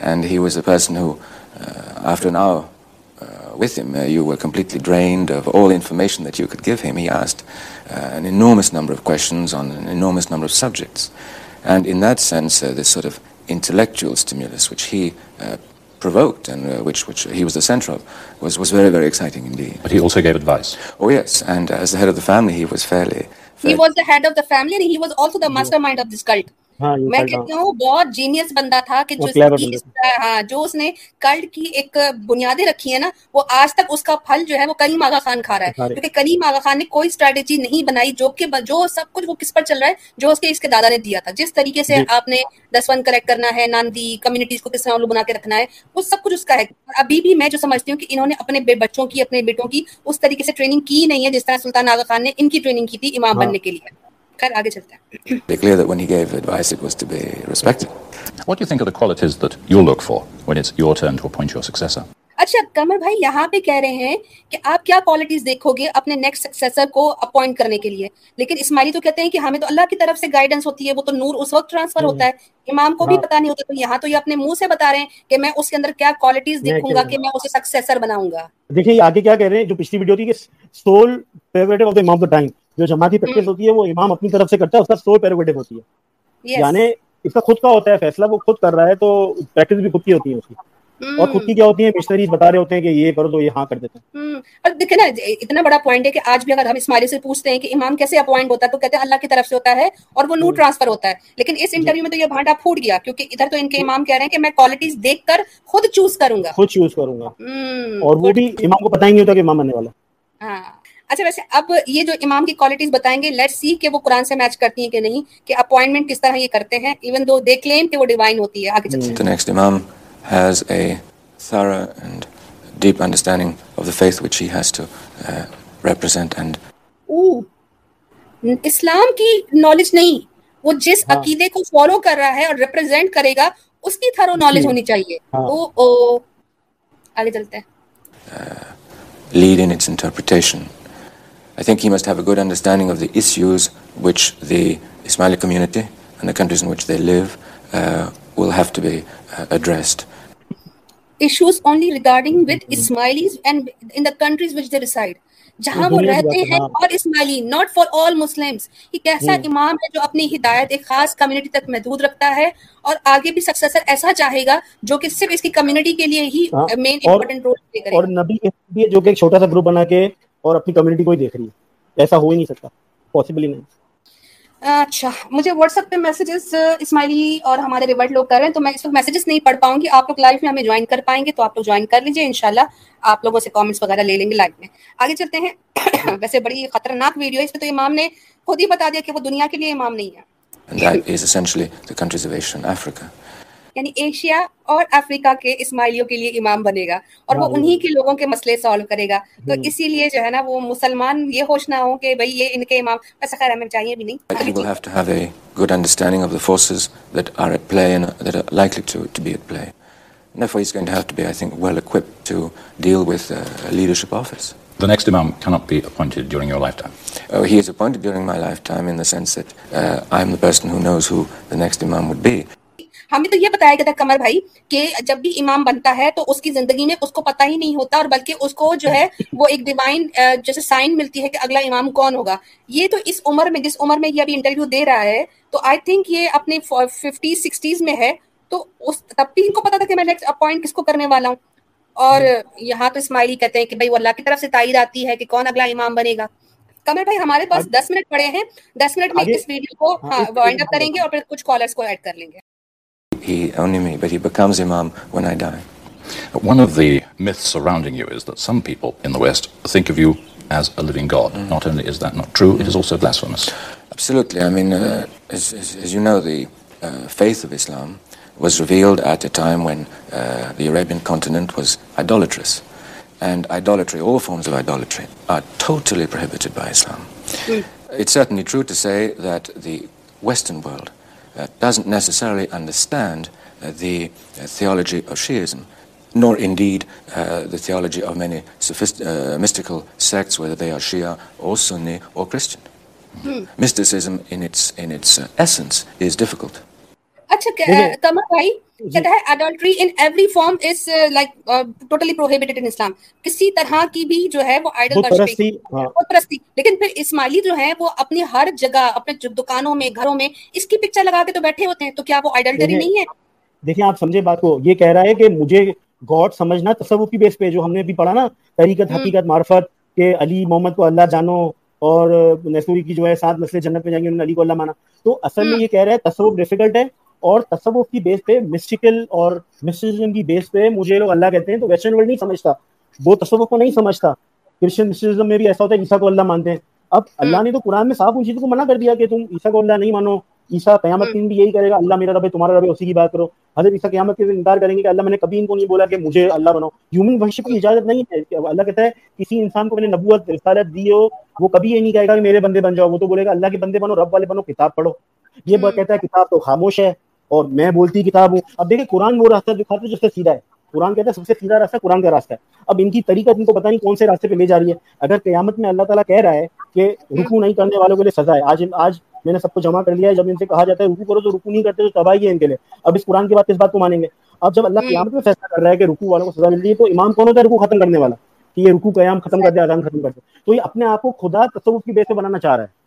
And he was a person who, uh, after an hour uh, with him, uh, you were completely drained of all information that you could give him. He asked uh, an enormous number of questions on an enormous number of subjects. And in that sense, uh, this sort of intellectual stimulus, which he uh, provoked and uh, which, which he was the center of, was, was very, very exciting indeed. But he also gave advice. Oh yes, and as the head of the family, he was fairly. he fairly was the head of the family and he was also the mastermind of this cult میں کہتی ہوں بہت genius بندہ تھا کہ جس ہاں جو اس نے کلڈ کی ایک بنیادیں رکھی ہیں نا وہ آج تک اس کا پھل جو ہے وہ کریم آغا خان کھا رہا ہے۔ کیونکہ کریم آغا خان نے کوئی اسٹریٹجی نہیں بنائی جو کہ جو سب کچھ وہ کس پر چل رہا ہے جو اس کے اس کے دادا نے دیا تھا۔ جس طریقے سے آپ نے دس ون کریکٹ کرنا ہے ناندی کمیونٹیز کو کس طرح بنا کے رکھنا ہے وہ سب کچھ اس کا ہے۔ ابھی بھی میں جو سمجھتی ہوں کہ انہوں نے اپنے بچوں کی اپنے بیٹوں کی اس طریقے سے ٹریننگ کی نہیں ہے جس طرح سلطان آغا خان نے ان کی ٹریننگ کی تھی امام بننے کے لیے۔ خیر آگے چلتا ہے۔ Be clear when he gave advice it was to be respected. What do you think are the qualities that you look for when it's your turn to appoint your successor? اچھا کمر بھائی یہاں پہ کہہ رہے ہیں کہ آپ کیا کوالٹیز دیکھو گے اپنے نیکسٹ سکسیسر کو اپوائنٹ کرنے کے لیے۔ لیکن اسماعیلی تو کہتے ہیں کہ ہمیں تو اللہ کی طرف سے گائیڈنس ہوتی ہے وہ تو نور اس وقت ٹرانسفر ہوتا ہے۔ امام کو بھی ہاں۔ پتا نہیں ہوتا تو یہاں تو یہ اپنے منہ سے بتا رہے ہیں کہ میں اس کے اندر کیا کوالٹیز دیکھوں گا کہ میں اسے سکسیسر بناؤں گا۔ دیکھیے آگے کیا کہہ رہے ہیں؟ جو پچھلی ویڈیو تھی کہ سول فیوریٹ آف دا امام دا ٹائم جو جماعتی پریکٹس ہوتی ہے وہ امام اپنی طرف سے کرتا ہے اس کا سول پیروگیٹو ہوتی ہے۔ یعنی اس کا خود کا ہوتا ہے فیصلہ وہ خود کر رہا ہے تو پریکٹس بھی خود کی ہوتی ہے اس کی۔ اور خود کی کیا ہوتی ہیں؟ مشنری بتا رہے ہوتے ہیں کہ یہ کرو تو یہ ہاں کر دیتے ہیں۔ اور دیکھیں نا اتنا بڑا پوائنٹ ہے کہ آج بھی اگر ہم اسماعیل سے پوچھتے ہیں کہ امام کیسے اپوائنٹ ہوتا ہے تو کہتے ہیں اللہ کی طرف سے ہوتا ہے اور وہ نور ٹرانسفر ہوتا ہے۔ لیکن اس جی۔ انٹرویو میں تو یہ بھانڈا پھوٹ گیا کیونکہ ادھر تو ان کے جی۔ امام کہہ رہے ہیں کہ میں کوالٹیز دیکھ کر خود چوز کروں گا۔ خود چوز کروں گا۔ اور وہ بھی امام کو پتہ ہی نہیں ہوتا کہ امام آنے والا ہاں۔ اچھا ویسے اب یہ جو امام کی کوالٹیز بتائیں گے لیٹ سی کہ وہ قرآن سے میچ کرتی ہیں کہ نہیں کہ اپوائنٹمنٹ کس طرح یہ کرتے ہیں ایون دو دے کلیم کہ وہ ڈیوائن ہوتی ہے آگے چلتے ہیں۔ نیکسٹ امام has a thorough and deep understanding of the faith which he has to uh, represent and Ooh. اسلام کی نالج نہیں وہ جس ہاں۔ عقیدے کو فالو کر رہا ہے اور ریپرزینٹ کرے گا اس کی تھرو نالج ہونی چاہیے۔ ہاں۔ او او آگے چلتے ہیں۔ Lead in its interpretation I think he must have a good understanding of the issues which the Ismaili community and the countries in which they live uh, will have to be uh, addressed. Issues only regarding with Ismailis and in the countries which they reside. جہاں وہ رہتے ہیں اور Ismaili not for all Muslim یہ کیسا امام ہے جو اپنی ہدایت ایک خاص کمیونٹی تک محدود رکھتا ہے اور آگے بھی سکسیسر ایسا چاہے گا جو کہ صرف اس کی کمیونٹی کے لیے ہی مین امپورٹنٹ رول پلے کرے اور نبی جو کہ ایک چھوٹا سا گروپ بنا کے اور اپنی کمیونٹی کو ہی دیکھ رہی ہے۔ ایسا ہو ہی نہیں سکتا۔ پاسبل ہی نہیں۔ اچھا مجھے واٹس ایپ پہ میسیجز اسماعیلی اور ہمارے ریورٹ لوگ کر رہے ہیں تو میں اس وقت میسیجز نہیں پڑھ پاؤں گی۔ آپ لوگ لائف میں ہمیں جوائن کر پائیں گے تو آپ لوگ جوائن کر لیجیے انشاءاللہ آپ لوگوں سے کامنٹس وغیرہ لے لیں گے لائف میں۔ آگے چلتے ہیں۔ ویسے بڑی خطرناک ویڈیو ہے۔ اس پہ تو امام نے خود ہی بتا دیا کہ وہ دنیا کے لیے امام نہیں ہے۔ یعنی ایشیا اور افریقہ کے اسماعیلیوں کے لیے امام بنے گا اور وہ انہیں کے لوگوں کے مسئلے سالو کرے گا۔ تو اسی لیے جو ہے نا وہ مسلمان یہ ہوش نہ ہو کہ بھائی یہ ان کے امام ایسا خیر ہمیں چاہیے بھی نہیں۔ ہمیں تو یہ بتایا گیا تھا کمر بھائی کہ جب بھی امام بنتا ہے تو اس کی زندگی میں اس کو پتا ہی نہیں ہوتا اور بلکہ اس کو جو ہے وہ ایک ڈیوائن جیسے سائن ملتی ہے کہ اگلا امام کون ہوگا۔ یہ تو اس عمر میں جس عمر میں یہ ابھی انٹرویو دے رہا ہے تو آئی تھنک یہ اپنے ففٹیز سکسٹیز میں ہے۔ تو اس تب بھی ان کو پتا تھا کہ میں نیکسٹ اپوائنٹ کس کو کرنے والا ہوں۔ اور یہاں تو اسماعیلی کہتے ہیں کہ بھائی وہ اللہ کی طرف سے تائید آتی ہے کہ کون اگلا امام بنے گا۔ کمر بھائی ہمارے پاس دس منٹ پڑے ہیں۔ دس منٹ میں اس ویڈیو کو ہاں، وائنڈ اپ کریں گے اور پھر کچھ کالرس کو ایڈ کر لیں گے۔ He only me, but he becomes Imam when I die. One of the myths surrounding you is that some people in the West think of you as a living God. Mm. Not only is that not true, mm. it is also blasphemous. Absolutely. I mean, uh, as, as, as, you know, the uh, faith of Islam was revealed at a time when uh, the Arabian continent was idolatrous. And idolatry, all forms of idolatry, are totally prohibited by Islam. Mm. It's certainly true to say that the Western world uh, doesn't necessarily understand uh, the uh, theology of Shiism, nor indeed uh, the theology of many sophist- uh, mystical sects, whether they are Shia or Sunni or Christian. Hmm. Mysticism in its, in its uh, essence is difficult. اچھا جی۔ uh, uh, کسی طرح کی بھی جو ہے وہ Idol ہاں۔ لیکن پھر اسماعیلی جو وہ اپنی ہر جگہ اپنے دکانوں میں گھروں میں اس کی پکچر لگا کے تو بیٹھے ہوتے ہیں تو کیا وہ آئیڈلٹری نہیں ہے؟ دیکھیں آپ سمجھے بات کو یہ کہہ رہا ہے کہ مجھے گاڈ سمجھنا تصور کی بیس پہ جو ہم نے پڑھا نا طریقت حقیقت معرفت کہ علی محمد کو اللہ جانو اور نسوری کی جو ہے سات نسل جنت میں جائیں گے انہوں نے علی کو اللہ مانا۔ تو اصل میں یہ کہہ رہا ہے تصور ڈیفیکلٹ ہے اور تصوف کی بیس پہ مسٹیکل اور مسٹیزم کی بیس پہ مجھے لوگ اللہ کہتے ہیں تو ویسٹرن ورلڈ نہیں سمجھتا۔ وہ تصوف کو نہیں سمجھتا۔ کرسچن مسٹیزم میں بھی ایسا ہوتا ہے عیسیٰ کو اللہ مانتے ہیں۔ اب اللہ نے تو قرآن میں صاف ان چیزوں کو منع کر دیا کہ تم عیسیٰ کو اللہ نہیں مانو۔ عیسیٰ قیامت دن بھی یہی کرے گا اللہ میرا رب ہے تمہارا رب ہے اسی کی بات کرو۔ حضرت عیسیٰ قیامت کے انتظار کریں گے کہ اللہ میں نے کبھی ان کو نہیں بولا کہ مجھے اللہ بناؤ۔ ہیومن ورشپ کی اجازت نہیں ہے۔ اللہ کہتا ہے کسی انسان کو میں نے نبوت رسالت دی ہو وہ کبھی یہ نہیں کہے گا کہ میرے بندے بن جاؤ۔ وہ تو بولے گا اللہ کے بندے بنو رب والے بنو کتاب پڑھو۔ یہ کہتا ہے کتاب تو خاموش ہے۔ اور میں بولتی کتاب ہوں۔ اب دیکھیں قرآن وہ راستہ دکھاتے ہے سے سیدھا ہے۔ قرآن کہتا ہے سب سے سیدھا راستہ قرآن کا راستہ ہے۔ اب ان کی طریقہ ان کو پتہ نہیں کون سے راستے پہ لے جا رہی ہے۔ اگر قیامت میں اللہ تعالیٰ کہہ رہا ہے کہ رکو نہیں کرنے والوں کے لیے سزا ہے آج آج میں نے سب کو جمع کر لیا ہے جب ان سے کہا جاتا ہے رکو کرو تو رکو نہیں کرتے تو تباہی ہے ان کے لیے۔ اب اس قرآن کے بعد کس بات کو مانیں گے؟ اب جب اللہ قیامت میں فیصلہ کر رہا ہے کہ رکو والوں کو سزا مل رہی ہے تو امام کون ہوتا ہے رکو ختم کرنے والا؟ کہ یہ رکو قیام ختم کر دے اذان ختم کر دے تو یہ اپنے آپ کو خدا تصوف کی بیس سے بنانا چاہ رہا ہے۔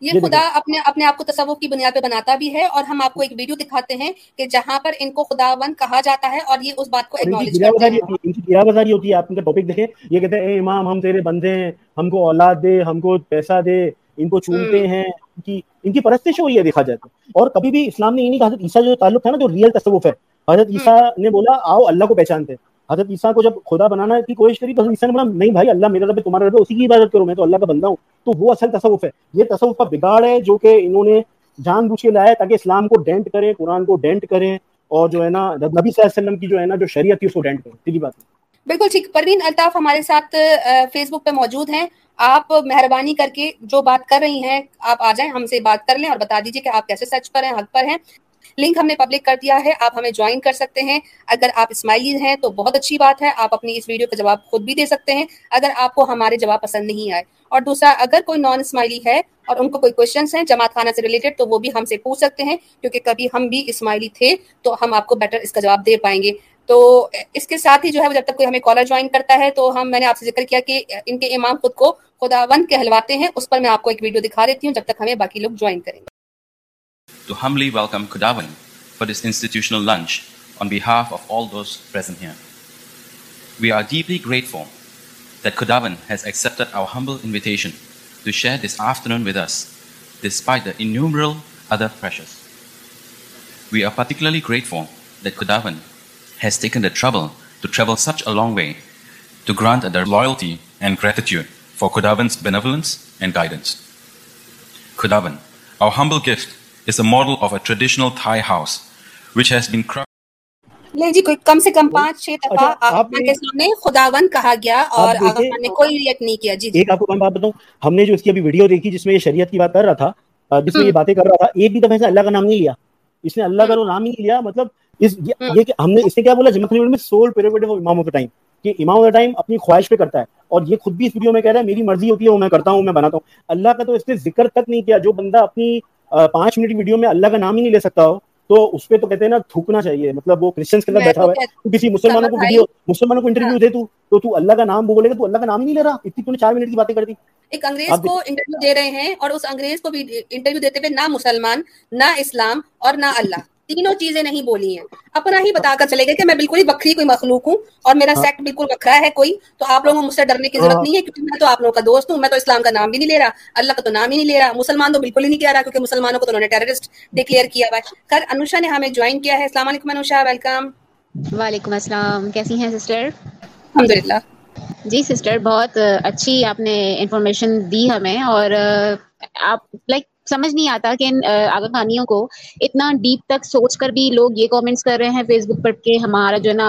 یہ جی خدا اپنے اپنے آپ کو تصوف کی بنیاد پہ بناتا بھی ہے اور ہم آپ کو ایک ویڈیو دکھاتے ہیں کہ جہاں پر ان کو خدا ون کہا جاتا ہے اور یہ اس بات کو ہوتی ہے آپ ان کا ٹاپک دیکھیں۔ یہ کہتے ہیں اے امام ہم تیرے بندے ہیں ہم کو اولاد دے ہم کو پیسہ دے ان کو چونتے ہیں۔ ان کی ان کی پرستش ہے دیکھا جاتا ہے۔ اور کبھی بھی اسلام نے یہ نہیں کہا حضرت عیسیٰ جو تعلق ہے نا جو ریئل تصوف ہے۔ حضرت عیسیٰ نے بولا آؤ اللہ کو پہچانتے ہیں۔ حضرت عیسیٰ کو جب خدا بنانا کی کوشش کری تو حضرت عیسیٰ نے بولا، نہیں بھائی، اللہ میرا رب ہے تمہارا رب ہے، اسی کی عبادت کرو، میں تو اللہ کا بندہ ہوں۔ تو وہ اصل تصوف ہے۔ یہ تصوف کا بگاڑ ہے جو کہ انہوں نے جان بوجھ کے لایا تاکہ اسلام کو ڈینٹ کریں، قرآن کو ڈینٹ کریں اور جو ہے نا، نبی صلی اللہ علیہ وسلم کی جو ہے نا، جو شریعت تھی، اس کو ڈینٹ کریں۔ سیدھی بات۔ بالکل ٹھیک۔ پروین الطاف ہمارے ساتھ فیس بک پہ موجود ہیں۔ آپ مہربانی کر کے جو بات کر رہی ہیں، آپ آ جائیں، ہم سے بات کر لیں اور بتا دیجیے کہ آپ کیسے سچ پر ہیں، حق پر ہیں۔ لنک ہم نے پبلک کر دیا ہے، آپ ہمیں جوائن کر سکتے ہیں۔ اگر آپ اسماعیلی ہیں تو بہت اچھی بات ہے، آپ اپنی اس ویڈیو کا جواب خود بھی دے سکتے ہیں۔ اگر آپ کو ہمارے جواب پسند نہیں آئے۔ اور دوسرا، اگر کوئی نان اسماعیلی ہے اور ان کو کوئی کوشچنس ہیں جماعت خانہ سے ریلیٹڈ تو وہ بھی ہم سے پوچھ سکتے ہیں۔ کیونکہ کبھی ہم بھی اسماعیلی تھے تو ہم آپ کو بیٹر اس کا جواب دے پائیں گے۔ تو اس کے ساتھ ہی جو ہے جب تک کوئی ہمیں کالر جوائن کرتا ہے، تو ہم میں نے آپ سے ذکر کیا کہ ان کے امام خود کو خداوند کہلواتے ہیں، اس پر میں آپ کو ایک ویڈیو دکھا دیتی ہوں جب تک ہمیں باقی لوگ جوائن کریں۔ گے To humbly welcome Kudawan for this institutional lunch on behalf of all those present here. We are deeply grateful that Kudawan has accepted our humble invitation to share this afternoon with us, despite the innumerable other pressures. We are particularly grateful that Kudawan has taken the trouble to travel such a long way to grant their loyalty and gratitude for Kudavan's benevolence and guidance. Kudavan, our humble gift, is a model of a traditional Thai house, which has been crafted. نہیں جی کم سے کم پانچ چھ دفعہ آغا کے سامنے خداون کہا گیا اور آغا خان نے کوئی ریئیکٹ نہیں کیا جی ایک آپ کو بات بتاؤں ہم نے جو اس کی ابھی ویڈیو دیکھی جس میں یہ شریعت کی بات کر رہا تھا جس میں یہ باتیں کر رہا تھا ایک بھی دفعہ سے اللہ کا نام نہیں لیا اس نے اللہ کا نام ہی لیا مطلب اس یہ کہ ہم نے اس نے کیا بولا جمعہ میں سول پیریوڈ اماموں کا ٹائم کہ امام آف ٹائم اپنی خواہش پہ کرتا ہے اور یہ خود بھی اس ویڈیو میں کہہ رہا ہے میری مرضی ہوتی ہے وہ میں کرتا ہوں میں بناتا ہوں اللہ کا تو اس نے ذکر تک نہیں کیا جو بندہ اپنی پانچ منٹ ویڈیو میں اللہ کا نام ہی نہیں لے سکتا ہو تو اس پہ تو کہتے ہیں نا تھوکنا چاہیے۔ مطلب وہ کرسچنس کے اندر بیٹھا ہوا ہے۔ تو کسی مسلمانوں کو ویڈیو مسلمانوں کو انٹرویو ہاں۔ دے تو تو تو اللہ کا نام بولے گا تو اللہ کا نام ہی نہیں لے رہا۔ اتنی تو نے چار منٹ کی باتیں کر دی۔ ایک انگریز کو انٹرویو دے رہے ہیں اور اس انگریز کو بھی انٹرویو دیتے ہوئے نہ مسلمان نہ اسلام اور نہ اللہ۔ تینوں چیزیں نہیں بولی ہیں۔ اپنا ہی بتا کر چلے گئے کہ میں بالکل ہی بکری کوئی مخلوق ہوں اور میرا سیکٹ بالکل بکرا ہے کوئی۔ تو آپ لوگوں مجھ سے ڈرنے کی ضرورت ہاں۔ نہیں ہے کیونکہ میں تو آپ لوگوں کا دوست ہوں میں تو اسلام کا نام بھی نہیں لے رہا اللہ کا تو نام ہی نہیں لے رہا۔ مسلمان تو بالکل ہی نہیں کہہ رہا کیونکہ مسلمانوں کو تو انہوں نے ٹیررسٹ ڈکلیئر کیا ہوا ہے۔ خیر انوشا نے ہمیں جوائن کیا ہے۔ السلام علیکم انوشا ویلکم وعلیکم السلام کیسی ہیں سسٹر الحمد جی سسٹر بہت اچھی آپ نے انفارمیشن دی ہمیں اور آپ لائک سمجھ نہیں آتا کہ ان آگا خانیوں کو اتنا ڈیپ تک سوچ کر بھی لوگ یہ کامنٹس کر رہے ہیں فیس بک پر کہ ہمارا جو ہے نا،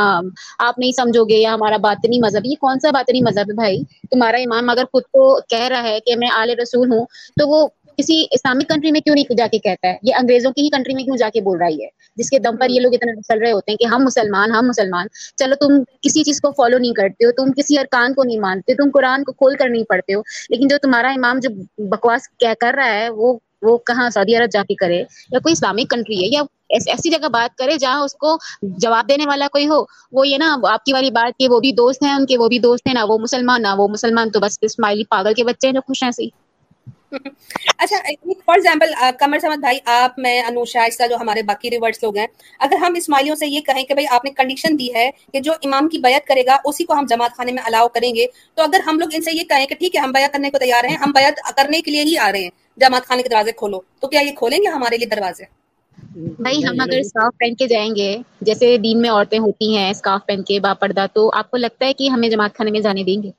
آپ نہیں سمجھو گے یا ہمارا باطنی مذہب، یہ کون سا باطنی مذہب ہے بھائی؟ تمہارا امام اگر خود کو کہہ رہا ہے کہ میں آل رسول ہوں، تو وہ کسی اسلامک کنٹری میں کیوں نہیں جا کے کہتا ہے؟ یہ انگریزوں کی ہی کنٹری میں کیوں جا کے بول رہی ہے جس کے دم پر یہ لوگ اتنا چل رہے ہوتے ہیں کہ ہم مسلمان ہم مسلمان۔ چلو تم کسی چیز کو فالو نہیں کرتے ہو، تم کسی ارکان کو نہیں مانتے، تم قرآن کو کھول کر نہیں پڑھتے ہو۔ لیکن جو تمہارا امام جو بکواس کیا کر رہا ہے، وہ وہ کہاں سعودی عرب جا کے کرے؟ یا کوئی اسلامک کنٹری ہے؟ یا ایسی جگہ بات کرے جہاں اس کو جواب دینے والا کوئی ہو۔ وہ یہ نا آپ کی والی بات کہ وہ بھی دوست ہیں، ان کے وہ بھی دوست ہیں، نہ وہ مسلمان، نہ وہ مسلمان۔ تو بس اسماعیلی پاگل کے بچے ہیں جو خوش ہیں سی اچھا فار ایگزامپل کمر سمد بھائی، آپ، میں، انوشا، اس طرح جو ہمارے باقی ریورٹس لوگ ہیں، اگر ہم اسماعیلیوں سے یہ کہیں کہ بھائی آپ نے کنڈیشن دی ہے کہ جو امام کی بیعت کرے گا، اسی کو ہم جماعت خانے میں الاؤ کریں گے، تو اگر ہم لوگ ان سے یہ کہیں کہ ٹھیک ہے، ہم بیعت کرنے کو تیار ہیں، ہم بیعت کرنے کے لیے ہی آ رہے ہیں، جماعت خانے کے دروازے کھولو، تو کیا یہ کھولیں گے ہمارے لیے دروازے؟ بھائی، ہم اگر اسکارف پہن کے جائیں گے، جیسے دین میں عورتیں ہوتی ہیں اسکارف پہن کے با پردہ تو آپ کو لگتا ہے کہ ہمیں جماعت خانے میں جانے دیں گے؟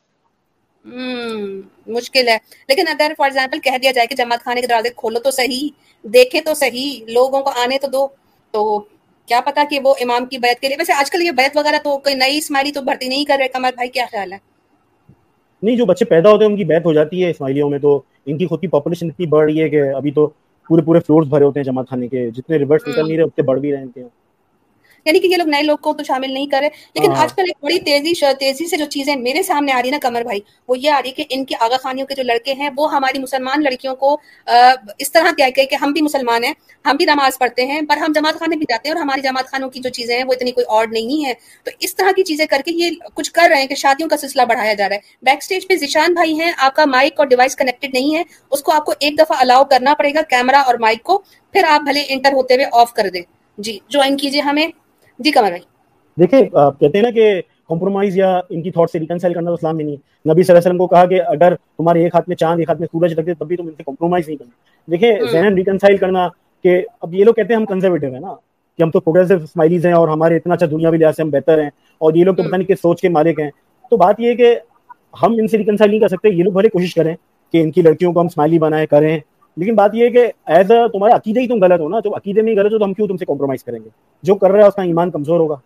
مشکل ہے۔ لیکن اگر فار ایگزامپل کہہ دیا جائے کہ جماعت خانے کے دروازے کھولو تو صحیح دیکھے تو صحیح لوگوں کو آنے تو دو۔ تو کیا پتا کہ وہ امام کی بیعت کے لیے ویسے آج کل یہ بیعت وغیرہ تو کوئی نئی اسماعیلی تو بھرتی نہیں کر رہے کمر بھائی کیا خیال ہے؟ نہیں جو بچے پیدا ہوتے ہیں ان کی بیعت ہو جاتی ہے اسماعیلیوں میں تو ان کی خود کی پاپولیشن اتنی بڑھ رہی ہے کہ ابھی تو پورے پورے فلورز بھرے ہوتے ہیں جماعت خانے کے۔ جتنے ریورس نکل نہیں رہے اتنے بڑھ بھی رہے ہیں۔ یعنی کہ یہ لوگ نئے لوگ کو تو شامل نہیں کرے لیکن آج کل ایک بڑی تیزی تیزی سے جو چیزیں میرے سامنے آ رہی نا کمر بھائی وہ یہ آ رہی ہے کہ ان کی آغا خانیوں کے جو لڑکے ہیں وہ ہماری مسلمان لڑکیوں کو اس طرح کیا کہ ہم بھی مسلمان ہیں ہم بھی نماز پڑھتے ہیں پر ہم جماعت خانے بھی جاتے ہیں اور ہماری جماعت خانوں کی جو چیزیں ہیں وہ اتنی کوئی اور نہیں ہے تو اس طرح کی چیزیں کر کے یہ کچھ کر رہے ہیں کہ شادیوں کا سلسلہ بڑھایا جا رہا ہے۔ بیک اسٹیج پہ ذیشان بھائی ہیں آپ کا مائک اور ڈیوائس کنیکٹڈ نہیں ہے اس کو آپ کو ایک دفعہ الاؤ کرنا پڑے گا کیمرا اور مائک کو پھر آپ بھلے انٹر ہوتے ہوئے آف کر دیں۔ جی جوائن کیجیے ہمیں۔ جی کمر بھائی۔ دیکھیں کہتے ہیں نا کہ کمپرومائز یا ان کی تھاٹ سے ریکنسائل کرنا تو اسلام میں نہیں نبی صلی اللہ علیہ وسلم کو کہا کہ اگر تمہارے ایک ہاتھ میں چاند ایک ہاتھ میں سورج رکھتے تب بھی تم ان سے کمپرومائز نہیں کرنا دیکھیں ذہن ریکنسائل کرنا کہ اب یہ لوگ کہتے ہیں ہم کنزرویٹو ہیں نا کہ ہم تو پروگریسو اسمائلیز ہیں اور ہمارے اتنا اچھا دنیا بھی لحاظ سے ہم بہتر ہیں اور یہ لوگ تو پتہ نہیں کہ سوچ کے مالک ہیں۔ تو بات یہ ہے کہ ہم ان سے ریکنسائل نہیں کر سکتے یہ لوگ بھلے کوشش کریں کہ ان کی لڑکیوں کو ہم اسمائلی بنائیں کریں۔ لیکن بات یہ ہے کہ ایز اے تمہارے عقیدے ہی تم غلط ہو نا تو عقیدے میں ہی غلط ہو تو ہم کیوں تم سے کمپرومائز کریں گے؟ جو کر رہا ہے اس کا ایمان کمزور ہوگا۔